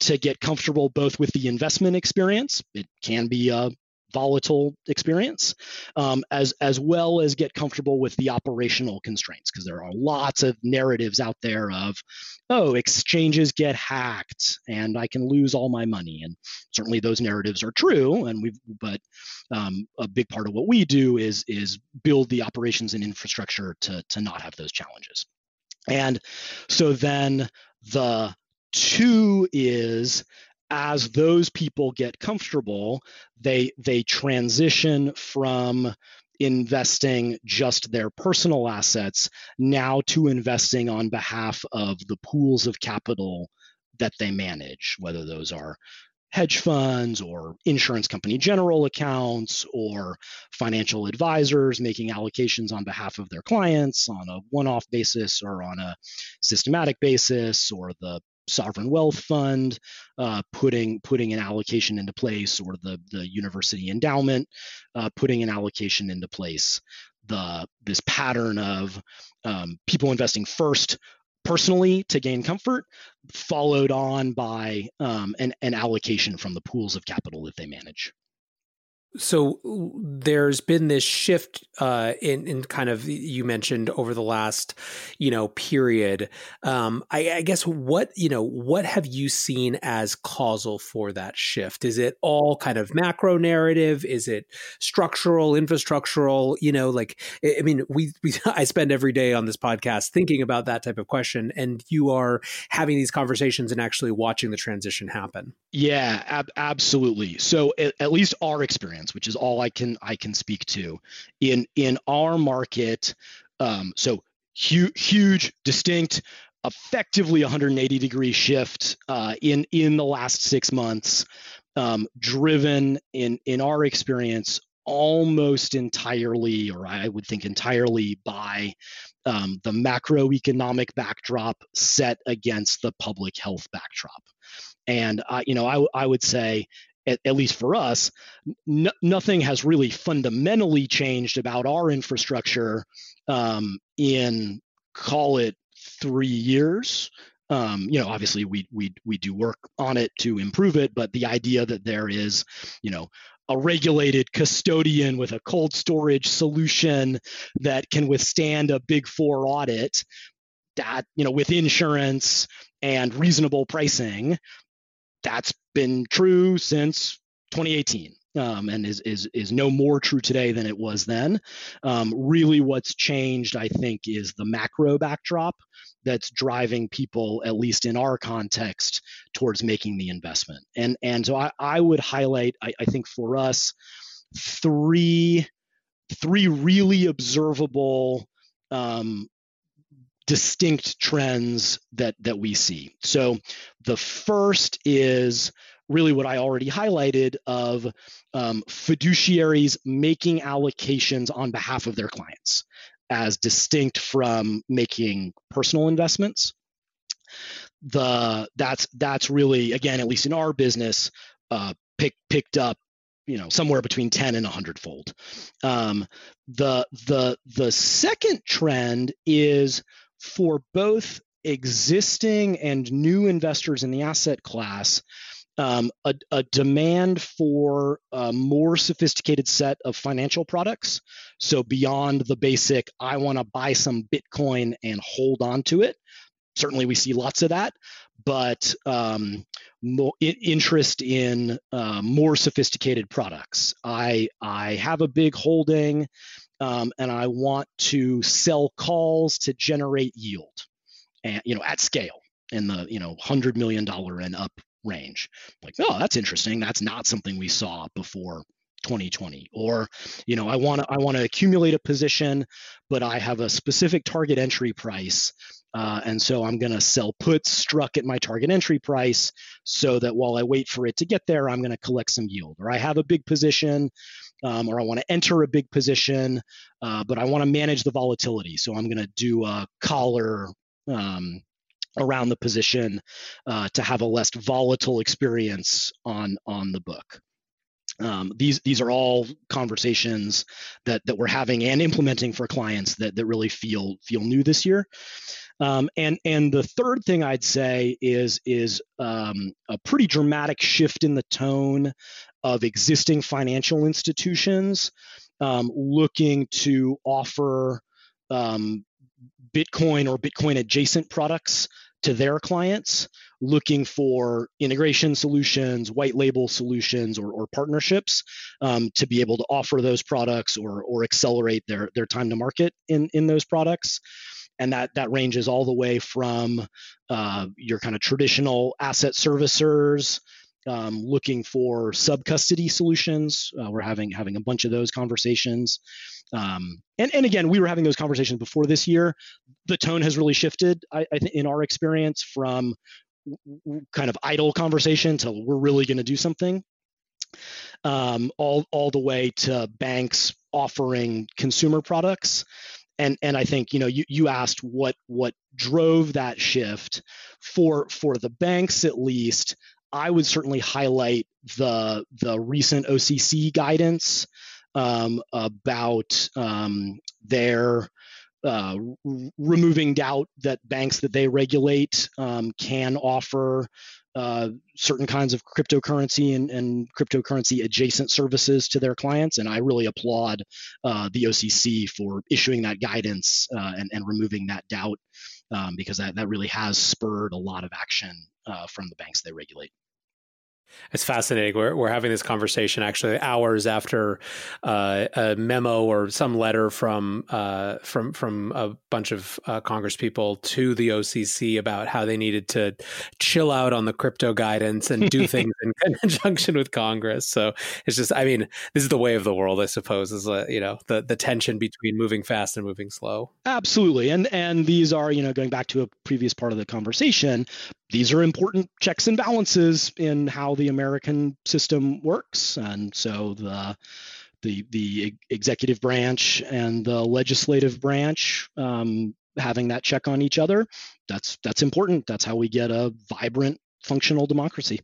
to get comfortable both with the investment experience. It can be a volatile experience, um, as as well as get comfortable with the operational constraints, because there are lots of narratives out there of, oh, exchanges get hacked and I can lose all my money, and certainly those narratives are true, and we but um, a big part of what we do is is build the operations and infrastructure to to not have those challenges, and so then the two is as those people get comfortable, they they transition from investing just their personal assets now to investing on behalf of the pools of capital that they manage, whether those are hedge funds or insurance company general accounts or financial advisors making allocations on behalf of their clients on a one off basis or on a systematic basis or the sovereign wealth fund uh, putting putting an allocation into place or the the university endowment uh, putting an allocation into place. The this pattern of um, people investing first personally to gain comfort followed on by um, an, an allocation from the pools of capital that they manage so there's been this shift uh, in, in kind of you mentioned over the last you know period. Um, I, I, guess what you know what have you seen as causal for that shift? Is it all kind of macro narrative? Is it structural, infrastructural? You know, like I mean, we, we (laughs) I spend every day on this podcast thinking about that type of question, and you are having these conversations and actually watching the transition happen. Yeah, ab- absolutely. So at, at least our experience which is all I can I can speak to in in our market. Um, so huge, huge, distinct, effectively 180 degree shift uh, in in the last six months, um, driven in in our experience almost entirely, or I would think entirely, by um, the macroeconomic backdrop set against the public health backdrop. And uh, you know, I, I would say at, at least for us, n- nothing has really fundamentally changed about our infrastructure um, in call it three years. Um, you know, obviously we we we do work on it to improve it, but the idea that there is, you know, a regulated custodian with a cold storage solution that can withstand a big four audit that you know with insurance and reasonable pricing that's been true since 2018. Um, and is, is is no more true today than it was then. Um, really, what's changed, I think, is the macro backdrop that's driving people, at least in our context, towards making the investment. And and so I, I would highlight, I, I think, for us, three three really observable um, distinct trends that that we see. So the first is really what I already highlighted of um, fiduciaries making allocations on behalf of their clients, as distinct from making personal investments. The that's that's really again, at least in our business, uh, pick, picked up you know somewhere between 10 and 100 fold um, the the the second trend is for both existing and new investors in the asset class, um, a, a, demand for a more sophisticated set of financial products. So beyond the basic, I want to buy some Bitcoin and hold on to it. Certainly, we see lots of that, but um, more interest in uh, more sophisticated products. I I have a big holding, um, and I want to sell calls to generate yield, and you know at scale in the you know hundred million dollar and up range. Like, oh, that's interesting. That's not something we saw before 2020 or you know i want to i want to accumulate a position but i have a specific target entry price uh, and so I'm going to sell puts struck at my target entry price so that while I wait for it to get there, I'm going to collect some yield. Or I have a big position um, or I want to enter a big position, uh, but I want to manage the volatility. So I'm going to do a collar um, around the position uh, to have a less volatile experience on on the book. Um, these these are all conversations that that we're having and implementing for clients that that really feel feel new this year. Um, and and the third thing I'd say is is um, a pretty dramatic shift in the tone of existing financial institutions um, looking to offer um, Bitcoin or Bitcoin adjacent products to their clients looking for integration solutions, white label solutions, or, or partnerships um, to be able to offer those products or, or accelerate their, their time to market in, in those products. And that that ranges all the way from uh, your kind of traditional asset servicers um, looking for sub custody solutions. Uh, we're having having a bunch of those conversations, um, and and again, we were having those conversations before this year. The tone has really shifted, I, I think, in our experience from kind of idle conversation to we're really going to do something. Um, all all the way to banks offering consumer products and and I think you know you, you asked what what drove that shift for for the banks at least I would certainly highlight the the recent OCC guidance um, about um, their uh, removing doubt that banks that they regulate um, can offer uh, certain kinds of cryptocurrency and, and, cryptocurrency adjacent services to their clients. And I really applaud uh, the OCC for issuing that guidance uh, and, and, removing that doubt um, because that, that really has spurred a lot of action uh, from the banks they regulate. It's fascinating. We're, we're having this conversation actually hours after uh, a memo or some letter from uh, from from a bunch of uh, Congress people to the OCC about how they needed to chill out on the crypto guidance and do (laughs) things in conjunction with Congress. So it's just, I mean, this is the way of the world, I suppose. Is uh, you know the the tension between moving fast and moving slow. Absolutely, and and these are you know going back to a previous part of the conversation these are important checks and balances in how the American system works. And so the the the executive branch and the legislative branch um, having that check on each other that's that's important. That's how we get a vibrant, functional democracy.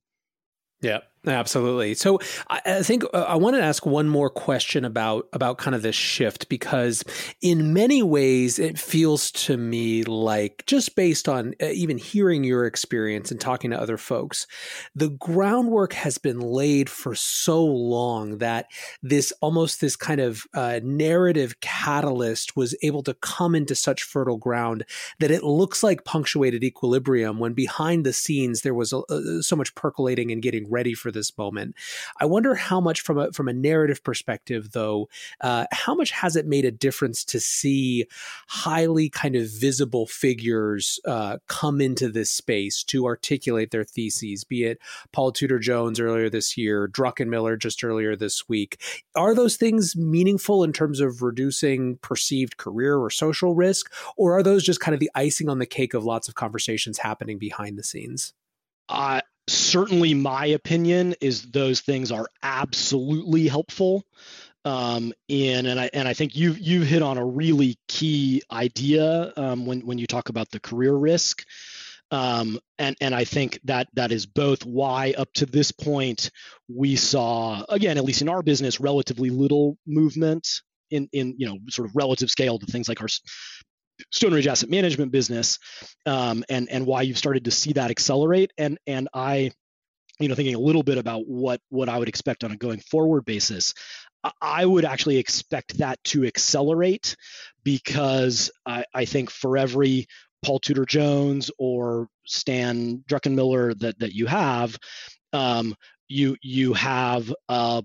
Yeah. Absolutely. So I, think uh, I want to ask one more question about about kind of this shift because in many ways it feels to me like just based on uh, even hearing your experience and talking to other folks, the groundwork has been laid for so long that this almost this kind of uh, narrative catalyst was able to come into such fertile ground that it looks like punctuated equilibrium when behind the scenes there was a, a, so much percolating and getting ready for this moment. I wonder how much, from a from a narrative perspective, though, uh, how much has it made a difference to see highly kind of visible figures uh, come into this space to articulate their theses? Be it Paul Tudor Jones earlier this year, Druckenmiller just earlier this week. Are those things meaningful in terms of reducing perceived career or social risk, or are those just kind of the icing on the cake of lots of conversations happening behind the scenes? Uh, certainly my opinion is those things are absolutely helpful um, in and I and I think you you hit on a really key idea um, when when you talk about the career risk. Um, and and I think that that is both why up to this point we saw again at least in our business relatively little movement in in you know sort of relative scale to things like our Stone Ridge Asset Management business, um, and and why you've started to see that accelerate. And and I you know, thinking a little bit about what what I would expect on a going forward basis, I would actually expect that to accelerate because I, I think for every Paul Tudor Jones or Stan Druckenmiller that that you have, um, you you have a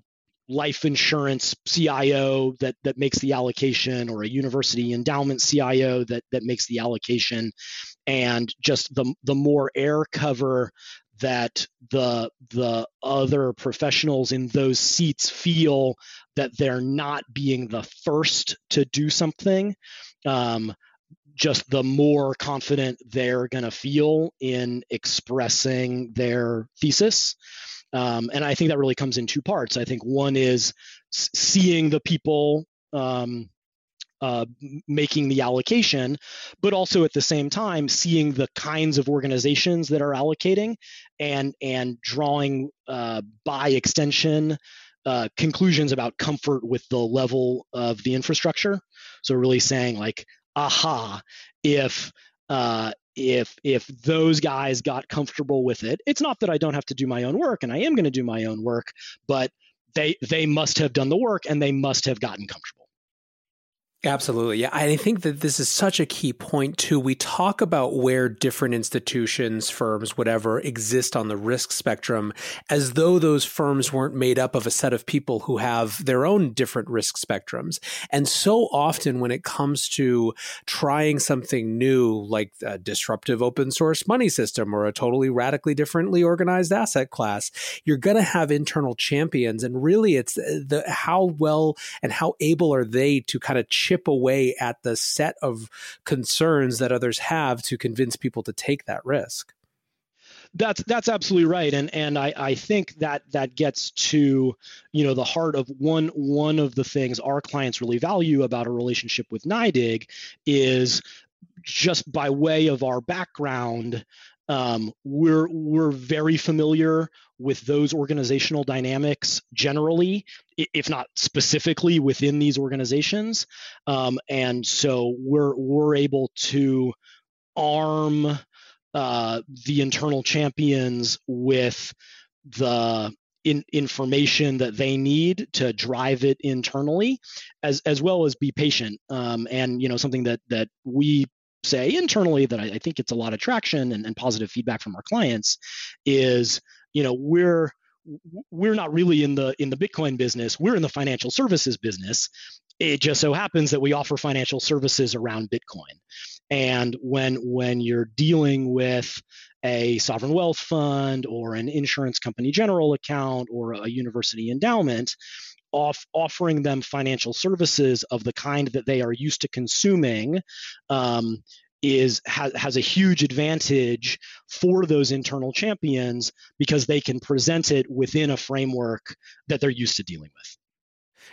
life insurance CIO that that makes the allocation, or a university endowment CIO that that makes the allocation, and just the the more air cover that the the other professionals in those seats feel that they're not being the first to do something um, just the more confident they're going to feel in expressing their thesis um, and i think that really comes in two parts i think one is seeing the people um, uh, making the allocation, but also at the same time seeing the kinds of organizations that are allocating and and drawing uh, by extension uh, conclusions about comfort with the level of the infrastructure. So really saying like, aha, if uh, if if those guys got comfortable with it, it's not that I don't have to do my own work, and I am going to do my own work, but they they must have done the work and they must have gotten comfortable. Absolutely. Yeah. I think that this is such a key point, too. We talk about where different institutions, firms, whatever, exist on the risk spectrum as though those firms weren't made up of a set of people who have their own different risk spectrums. And so often when it comes to trying something new, like a disruptive open source money system or a totally radically differently organized asset class, you're going to have internal champions. And really, it's uh, the how well and how able are they to kind of chip away at the set of concerns that others have to convince people to take that risk. That's that's absolutely right, and and I, I think that that gets to you know the heart of one one of the things our clients really value about a relationship with NYDIG is just by way of our background, um, we're we're very familiar with those organizational dynamics generally, if not specifically within these organizations, um, and so we're we're able to arm uh, the internal champions with the in, information that they need to drive it internally, as as well as be patient. Um, and you know something that that we say internally that I, I think it's a lot of traction and, and positive feedback from our clients is you know we're we're not really in the in the bitcoin business. We're in the financial services business. It just so happens that we offer financial services around bitcoin. And when when you're dealing with a sovereign wealth fund or an insurance company general account or a university endowment off, offering them financial services of the kind that they are used to consuming um, is has, has a huge advantage for those internal champions because they can present it within a framework that they're used to dealing with.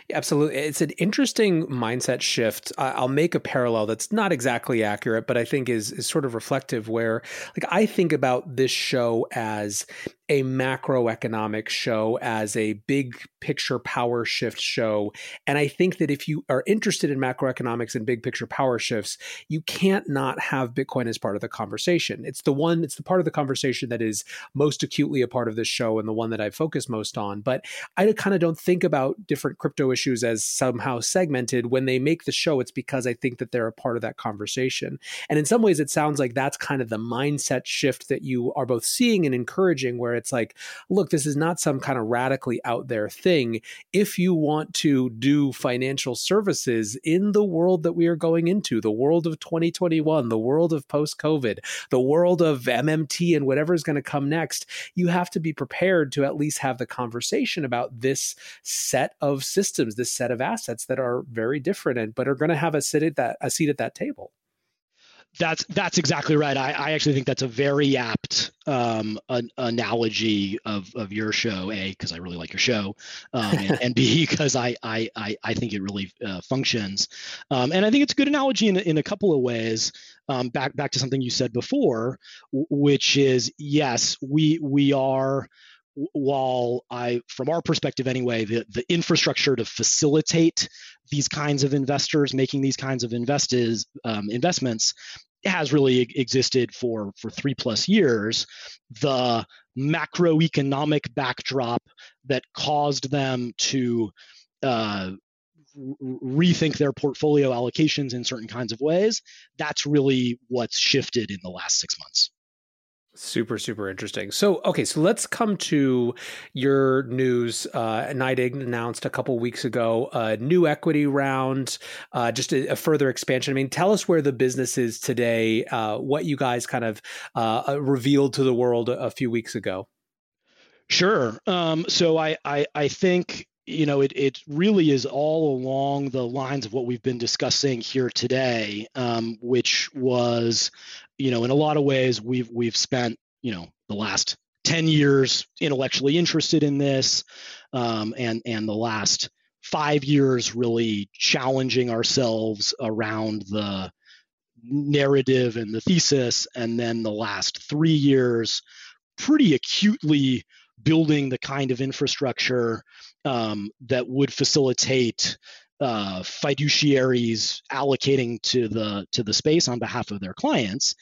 Yeah, absolutely. It's an interesting mindset shift. I'll make a parallel that's not exactly accurate, but I think is, is sort of reflective where like I think about this show as a macroeconomic show as a big picture power shift show. And I think that if you are interested in macroeconomics and big picture power shifts, you can't not have Bitcoin as part of the conversation. It's the one, it's the part of the conversation that is most acutely a part of this show and the one that I focus most on. But I kind of don't think about different crypto issues as somehow segmented. When they make the show, it's because I think that they're a part of that conversation. And in some ways, it sounds like that's kind of the mindset shift that you are both seeing and encouraging, where it's like, look, this is not some kind of radically out there thing. If you want to do financial services in the world that we are going into, the world of 2021, the world of post COVID, the world of MMT and whatever is going to come next, you have to be prepared to at least have the conversation about this set of systems, this set of assets that are very different and but are going to have a sit at that a seat at that table. That's that's exactly right. I, I actually think that's a very apt um, an analogy of, of your show. A because I really like your show, um, and, and, B (laughs) because I, I I think it really uh, functions, um, and I think it's a good analogy in in a couple of ways. Um, back back to something you said before, which is yes, we we are while I, from our perspective anyway, the, the infrastructure to facilitate these kinds of investors making these kinds of investors, um, investments has really existed for for three plus years. The macroeconomic backdrop that caused them to uh, rethink their portfolio allocations in certain kinds of ways. That's really what's shifted in the last six months. Super, super interesting. So, okay, so let's come to your news. Uh, NYDIG announced a couple weeks ago a new equity round, uh, just a, a, further expansion. I mean, tell us where the business is today, uh, what you guys kind of uh, uh, revealed to the world a, a few weeks ago. Sure. Um, so I, I, I think you know, it, it really is all along the lines of what we've been discussing here today, um, which was, you know, in a lot of ways we've we've spent, you know, the last 10 years intellectually interested in this, um, and and the last five years really challenging ourselves around the narrative and the thesis, and then the last three years pretty acutely building the kind of infrastructure um, that would facilitate uh, fiduciaries allocating to the to the space on behalf of their clients.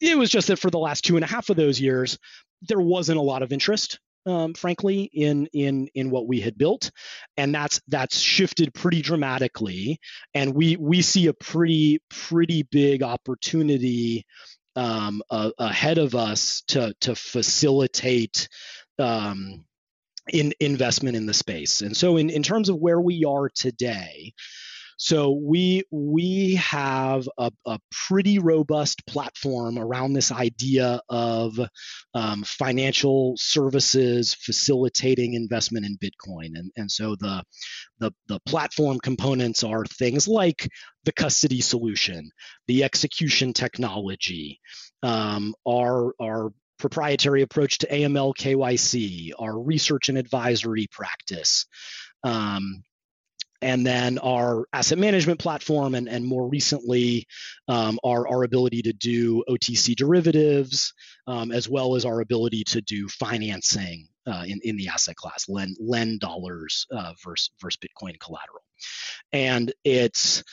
It was just that for the last two and a half of those years, there wasn't a lot of interest, um, frankly, in in in what we had built, and that's that's shifted pretty dramatically. And we we see a pretty pretty big opportunity um, uh, ahead of us to to facilitate um, in investment in the space. And so, in, in terms of where we are today, so we we have a, a pretty robust platform around this idea of um, financial services facilitating investment in Bitcoin, and and so the the the platform components are things like the custody solution, the execution technology, um, our our proprietary approach to AML KYC, our research and advisory practice, um, and then our asset management platform, and, and more recently, um, our, our ability to do OTC derivatives, um, as well as our ability to do financing uh, in, in the asset class, lend, lend dollars uh, versus, versus Bitcoin collateral. And it's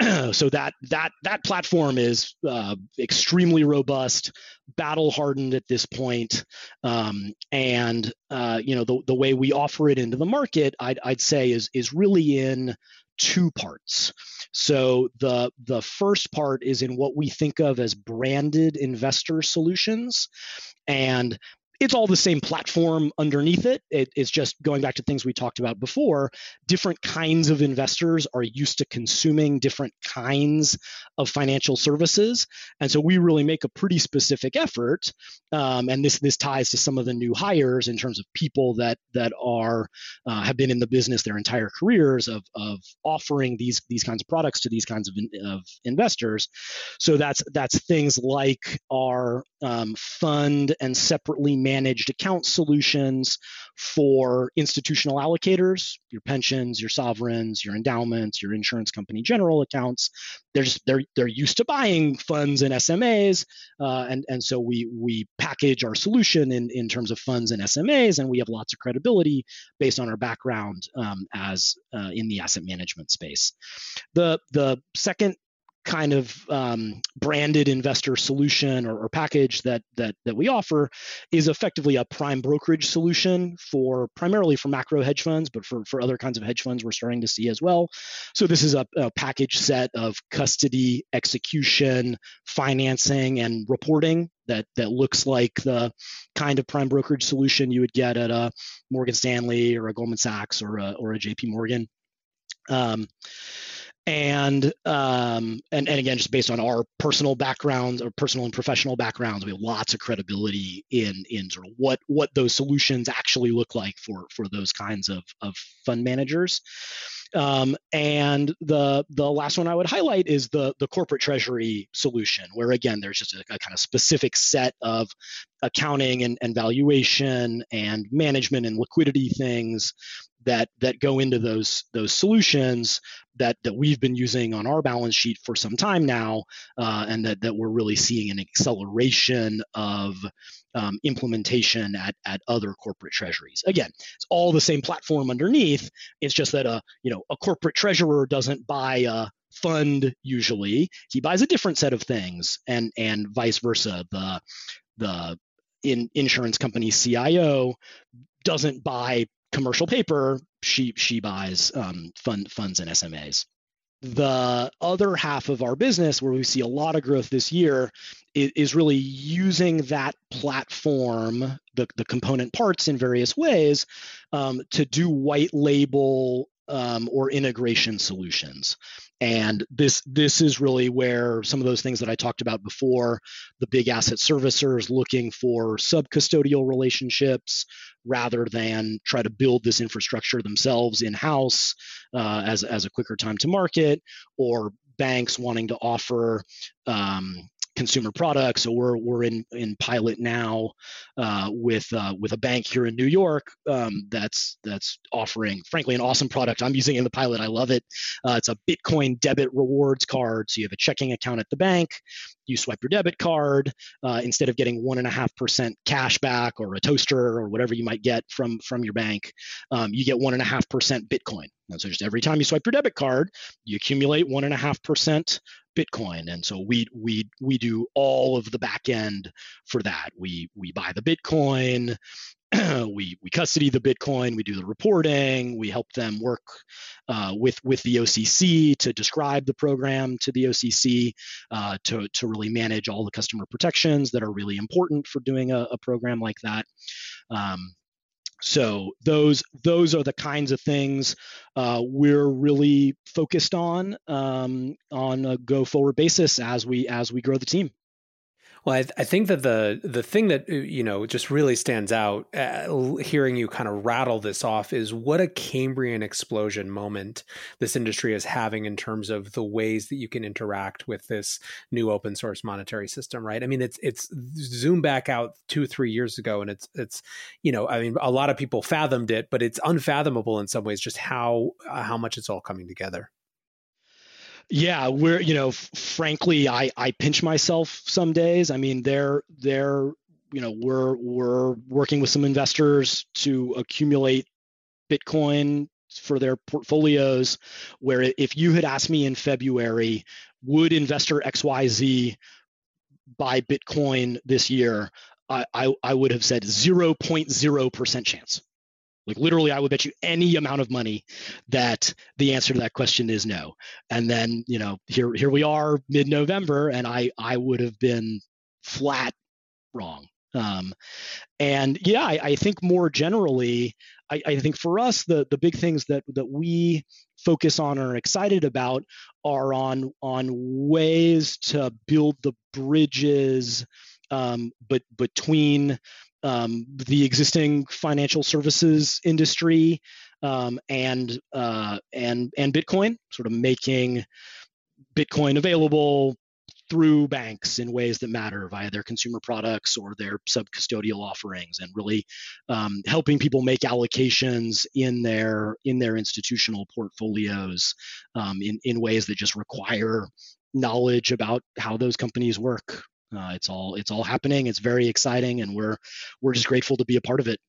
(clears throat) so that that that platform is uh, extremely robust, battle hardened at this point, um, and uh, you know the the way we offer it into the market, I'd, I'd say is is really in two parts. So the the first part is in what we think of as branded investor solutions, and it's all the same platform underneath it. it. It's just going back to things we talked about before. Different kinds of investors are used to consuming different kinds of financial services, and so we really make a pretty specific effort. Um, and this this ties to some of the new hires in terms of people that that are uh, have been in the business their entire careers of of offering these these kinds of products to these kinds of, of investors. So that's that's things like our um, fund and separately managed account solutions for institutional allocators, your pensions, your sovereigns, your endowments, your insurance company general accounts. They're just they're they're used to buying funds and SMAs, uh, and and so we we package our solution in in terms of funds and SMAs, and we have lots of credibility based on our background um, as uh, in the asset management space. The the second kind of um, branded investor solution or, or, package that, that that we offer is effectively a prime brokerage solution for primarily for macro hedge funds, but for, for other kinds of hedge funds we're starting to see as well. So this is a, a package set of custody, execution, financing, and reporting that that looks like the kind of prime brokerage solution you would get at a Morgan Stanley or a Goldman Sachs or a, or a JP Morgan. Um, and um, and and again, just based on our personal backgrounds or personal and professional backgrounds, we have lots of credibility in in sort of what what those solutions actually look like for for those kinds of of fund managers. Um, and the the last one I would highlight is the the corporate treasury solution, where again there's just a, a kind of specific set of accounting and, and valuation and management and liquidity things that that go into those those solutions that that we've been using on our balance sheet for some time now, uh, and that that we're really seeing an acceleration of um, implementation at at other corporate treasuries. Again, it's all the same platform underneath. It's just that a you know a corporate treasurer doesn't buy a fund usually he buys a different set of things and and vice versa the the in insurance company CIO doesn't buy commercial paper. She she buys um, fund funds and SMAs. The other half of our business, where we see a lot of growth this year, is, is really using that platform, the, the component parts in various ways, um, to do white label um, or integration solutions and this this is really where some of those things that i talked about before the big asset servicers looking for sub custodial relationships rather than try to build this infrastructure themselves in house uh, as, as a quicker time to market or banks wanting to offer um, consumer products. We're we're in in pilot now uh, with uh, with a bank here in New York um, that's that's offering, frankly, an awesome product. I'm using in the pilot. I love it. Uh, it's a Bitcoin debit rewards card. So you have a checking account at the bank. You swipe your debit card uh, instead of getting one and a half percent cash back or a toaster or whatever you might get from from your bank. Um, you get one and a half percent Bitcoin. And so just every time you swipe your debit card, you accumulate one and a half percent Bitcoin. And so we we we do all of the back end for that. We we buy the Bitcoin, (clears throat) we we custody the Bitcoin, we do the reporting, we help them work uh, with with the OCC to describe the program to the OCC uh, to to really manage all the customer protections that are really important for doing a, a program like that. Um, so those those are the kinds of things uh, we're really focused on um, on a go forward basis as we as we grow the team. Well, I, I, think that the the thing that uh, you know just really stands out, uh, hearing you kind of rattle this off, is what a Cambrian explosion moment this industry is having in terms of the ways that you can interact with this new open source monetary system. Right? I mean, it's it's zoom back out two three years ago, and it's it's you know, I mean, a lot of people fathomed it, but it's unfathomable in some ways just how uh, how much it's all coming together. Yeah, we're you know, f- frankly, I I pinch myself some days. I mean, they're they're you know we're we're working with some investors to accumulate Bitcoin for their portfolios. Where if you had asked me in February, would investor XYZ buy Bitcoin this year? I, I, I would have said 0.0% chance. Like literally, I would bet you any amount of money that the answer to that question is no. And then, you know, here here we are mid-November, and I I would have been flat wrong. Um, and yeah, I, I think more generally, I, I, think for us, the the big things that that we focus on or are excited about are on on ways to build the bridges um, but between um, the existing financial services industry um, and uh, and and Bitcoin, sort of making Bitcoin available through banks in ways that matter via their consumer products or their sub-custodial offerings and really um, helping people make allocations in their in their institutional portfolios um, in, in ways that just require knowledge about how those companies work uh, it's all it's all happening. It's very exciting, and we're we're just grateful to be a part of it.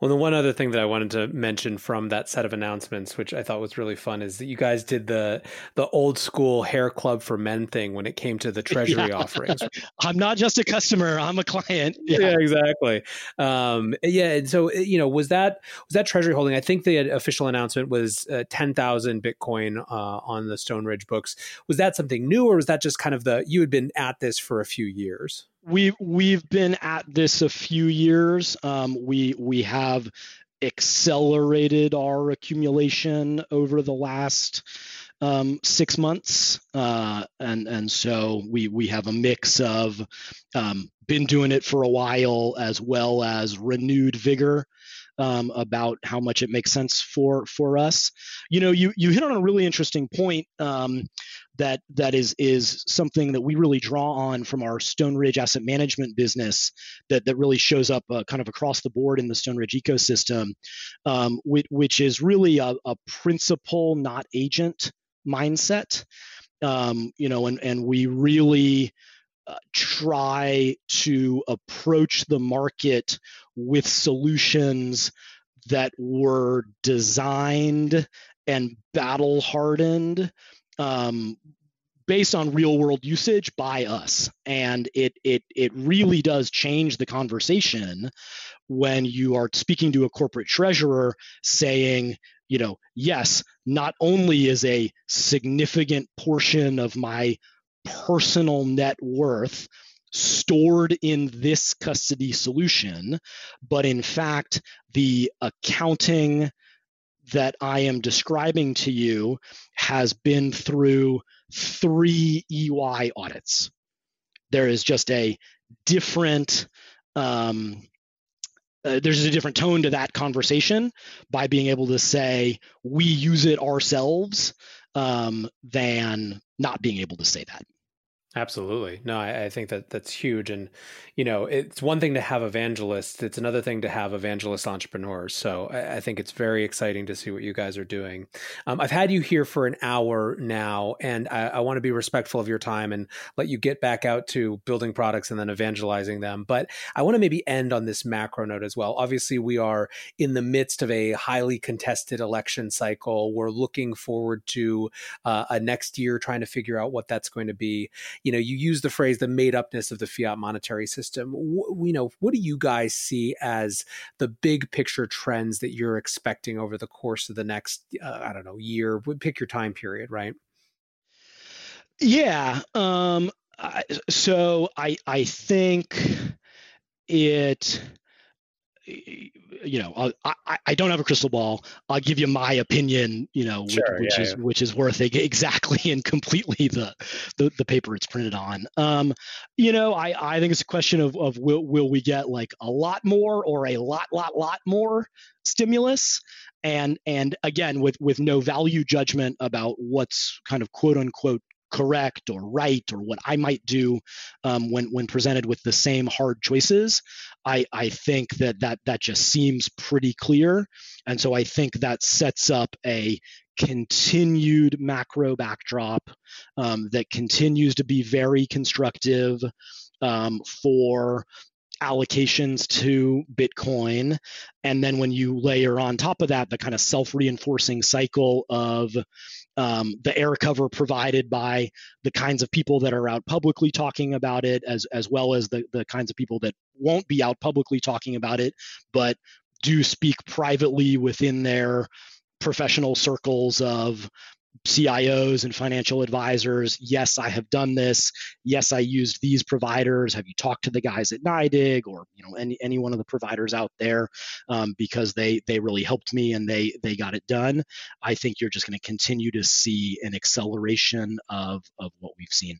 Well, the one other thing that I wanted to mention from that set of announcements, which I thought was really fun, is that you guys did the the old school hair club for men thing when it came to the (laughs) treasury yeah. offerings. (laughs) I'm not just a customer; I'm a client. Yeah, yeah exactly. Um, yeah, and so you know, was that was that treasury holding? I think the official announcement was uh, ten thousand Bitcoin uh, on the Stone Ridge books. Was that something new, or was that just kind of the you had been at this for a few years? We we've been at this a few years. Um, we we have accelerated our accumulation over the last um, six months, uh, and and so we we have a mix of um, been doing it for a while as well as renewed vigor um, about how much it makes sense for for us. You know, you you hit on a really interesting point um, that that is is something that we really draw on from our Stone Ridge asset management business that that really shows up uh, kind of across the board in the Stone Ridge ecosystem, um, which, which, is really a, a principal, not agent mindset. Um, you know, and and we really uh, try to approach the market with solutions that were designed and battle hardened um, based on real world usage by us. And it it it really does change the conversation when you are speaking to a corporate treasurer saying you know yes not only is a significant portion of my personal net worth stored in this custody solution but in fact the accounting that I am describing to you has been through three EY audits. There is just a different um, uh, there's a different tone to that conversation by being able to say we use it ourselves um, than not being able to say that. Absolutely. No, I, I, think that that's huge. And, you know, it's one thing to have evangelists, it's another thing to have evangelist entrepreneurs. So I, I think it's very exciting to see what you guys are doing. Um, I've had you here for an hour now, and I, I want to be respectful of your time and let you get back out to building products and then evangelizing them. But I want to maybe end on this macro note as well. Obviously, we are in the midst of a highly contested election cycle. We're looking forward to uh, a next year trying to figure out what that's going to be you know, you use the phrase the made upness of the fiat monetary system. W- you know, what do you guys see as the big picture trends that you're expecting over the course of the next, uh, I don't know, year? Pick your time period, right? Yeah. Um, I, so I I think it you know, I, I don't have a crystal ball. I'll give you my opinion, you know, sure, which, which yeah, is yeah. which is worth (laughs) exactly and completely the, the the paper it's printed on. Um, you know, I I think it's a question of of will will we get like a lot more or a lot lot lot more stimulus, and and again with with no value judgment about what's kind of quote unquote correct or right or what I might do um, when when presented with the same hard choices. I I think that that that just seems pretty clear, and so I think that sets up a continued macro backdrop um, that continues to be very constructive um, for allocations to Bitcoin. And then when you layer on top of that the kind of self reinforcing cycle of um, the air cover provided by the kinds of people that are out publicly talking about it, as as well as the the kinds of people that won't be out publicly talking about it, but do speak privately within their professional circles of CIOs and financial advisors. Yes, I have done this. Yes, I used these providers. Have you talked to the guys at NYDIG or you know any any one of the providers out there um, because they they really helped me and they they got it done. I think you're just going to continue to see an acceleration of of what we've seen.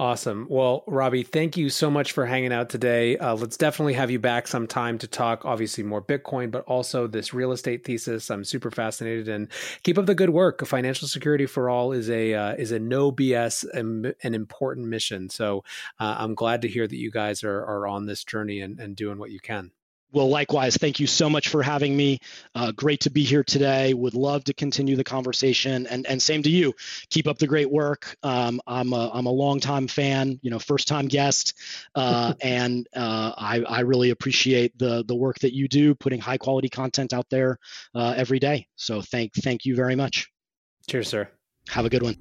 Awesome. Well, Robby, thank you so much for hanging out today. Uh, let's definitely have you back sometime to talk, obviously, more Bitcoin, but also this real estate thesis. I'm super fascinated, and keep up the good work. Financial security for all is a uh, is a no BS um, an important mission. So uh, I'm glad to hear that you guys are are on this journey and, and doing what you can. Well, likewise, thank you so much for having me. Uh, great to be here today. Would love to continue the conversation, and and same to you. Keep up the great work. Um, I'm a I'm a longtime fan, you know, first time guest, uh, (laughs) and uh, I I really appreciate the the work that you do, putting high quality content out there uh, every day. So thank thank you very much. Cheers, sir. Have a good one.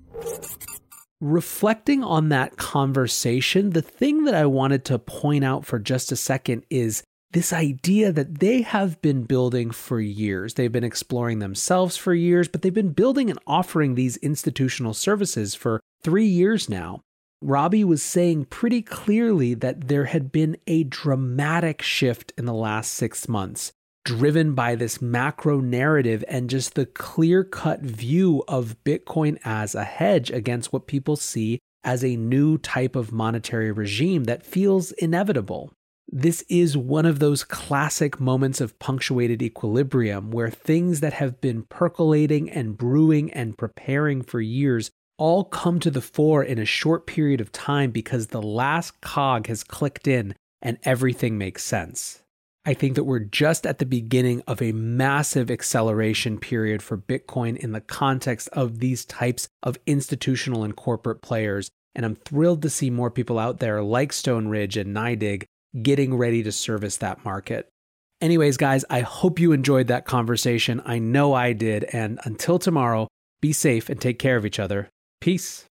Reflecting on that conversation, the thing that I wanted to point out for just a second is this idea that they have been building for years. They've been exploring themselves for years, but they've been building and offering these institutional services for three years now. Robby was saying pretty clearly that there had been a dramatic shift in the last six months, driven by this macro narrative and just the clear cut view of Bitcoin as a hedge against what people see as a new type of monetary regime that feels inevitable. This is one of those classic moments of punctuated equilibrium where things that have been percolating and brewing and preparing for years all come to the fore in a short period of time because the last cog has clicked in and everything makes sense. I think that we're just at the beginning of a massive acceleration period for Bitcoin in the context of these types of institutional and corporate players. And I'm thrilled to see more people out there like Stone Ridge and NYDIG getting ready to service that market. Anyways, guys, I hope you enjoyed that conversation. I know I did. And until tomorrow, be safe and take care of each other. Peace.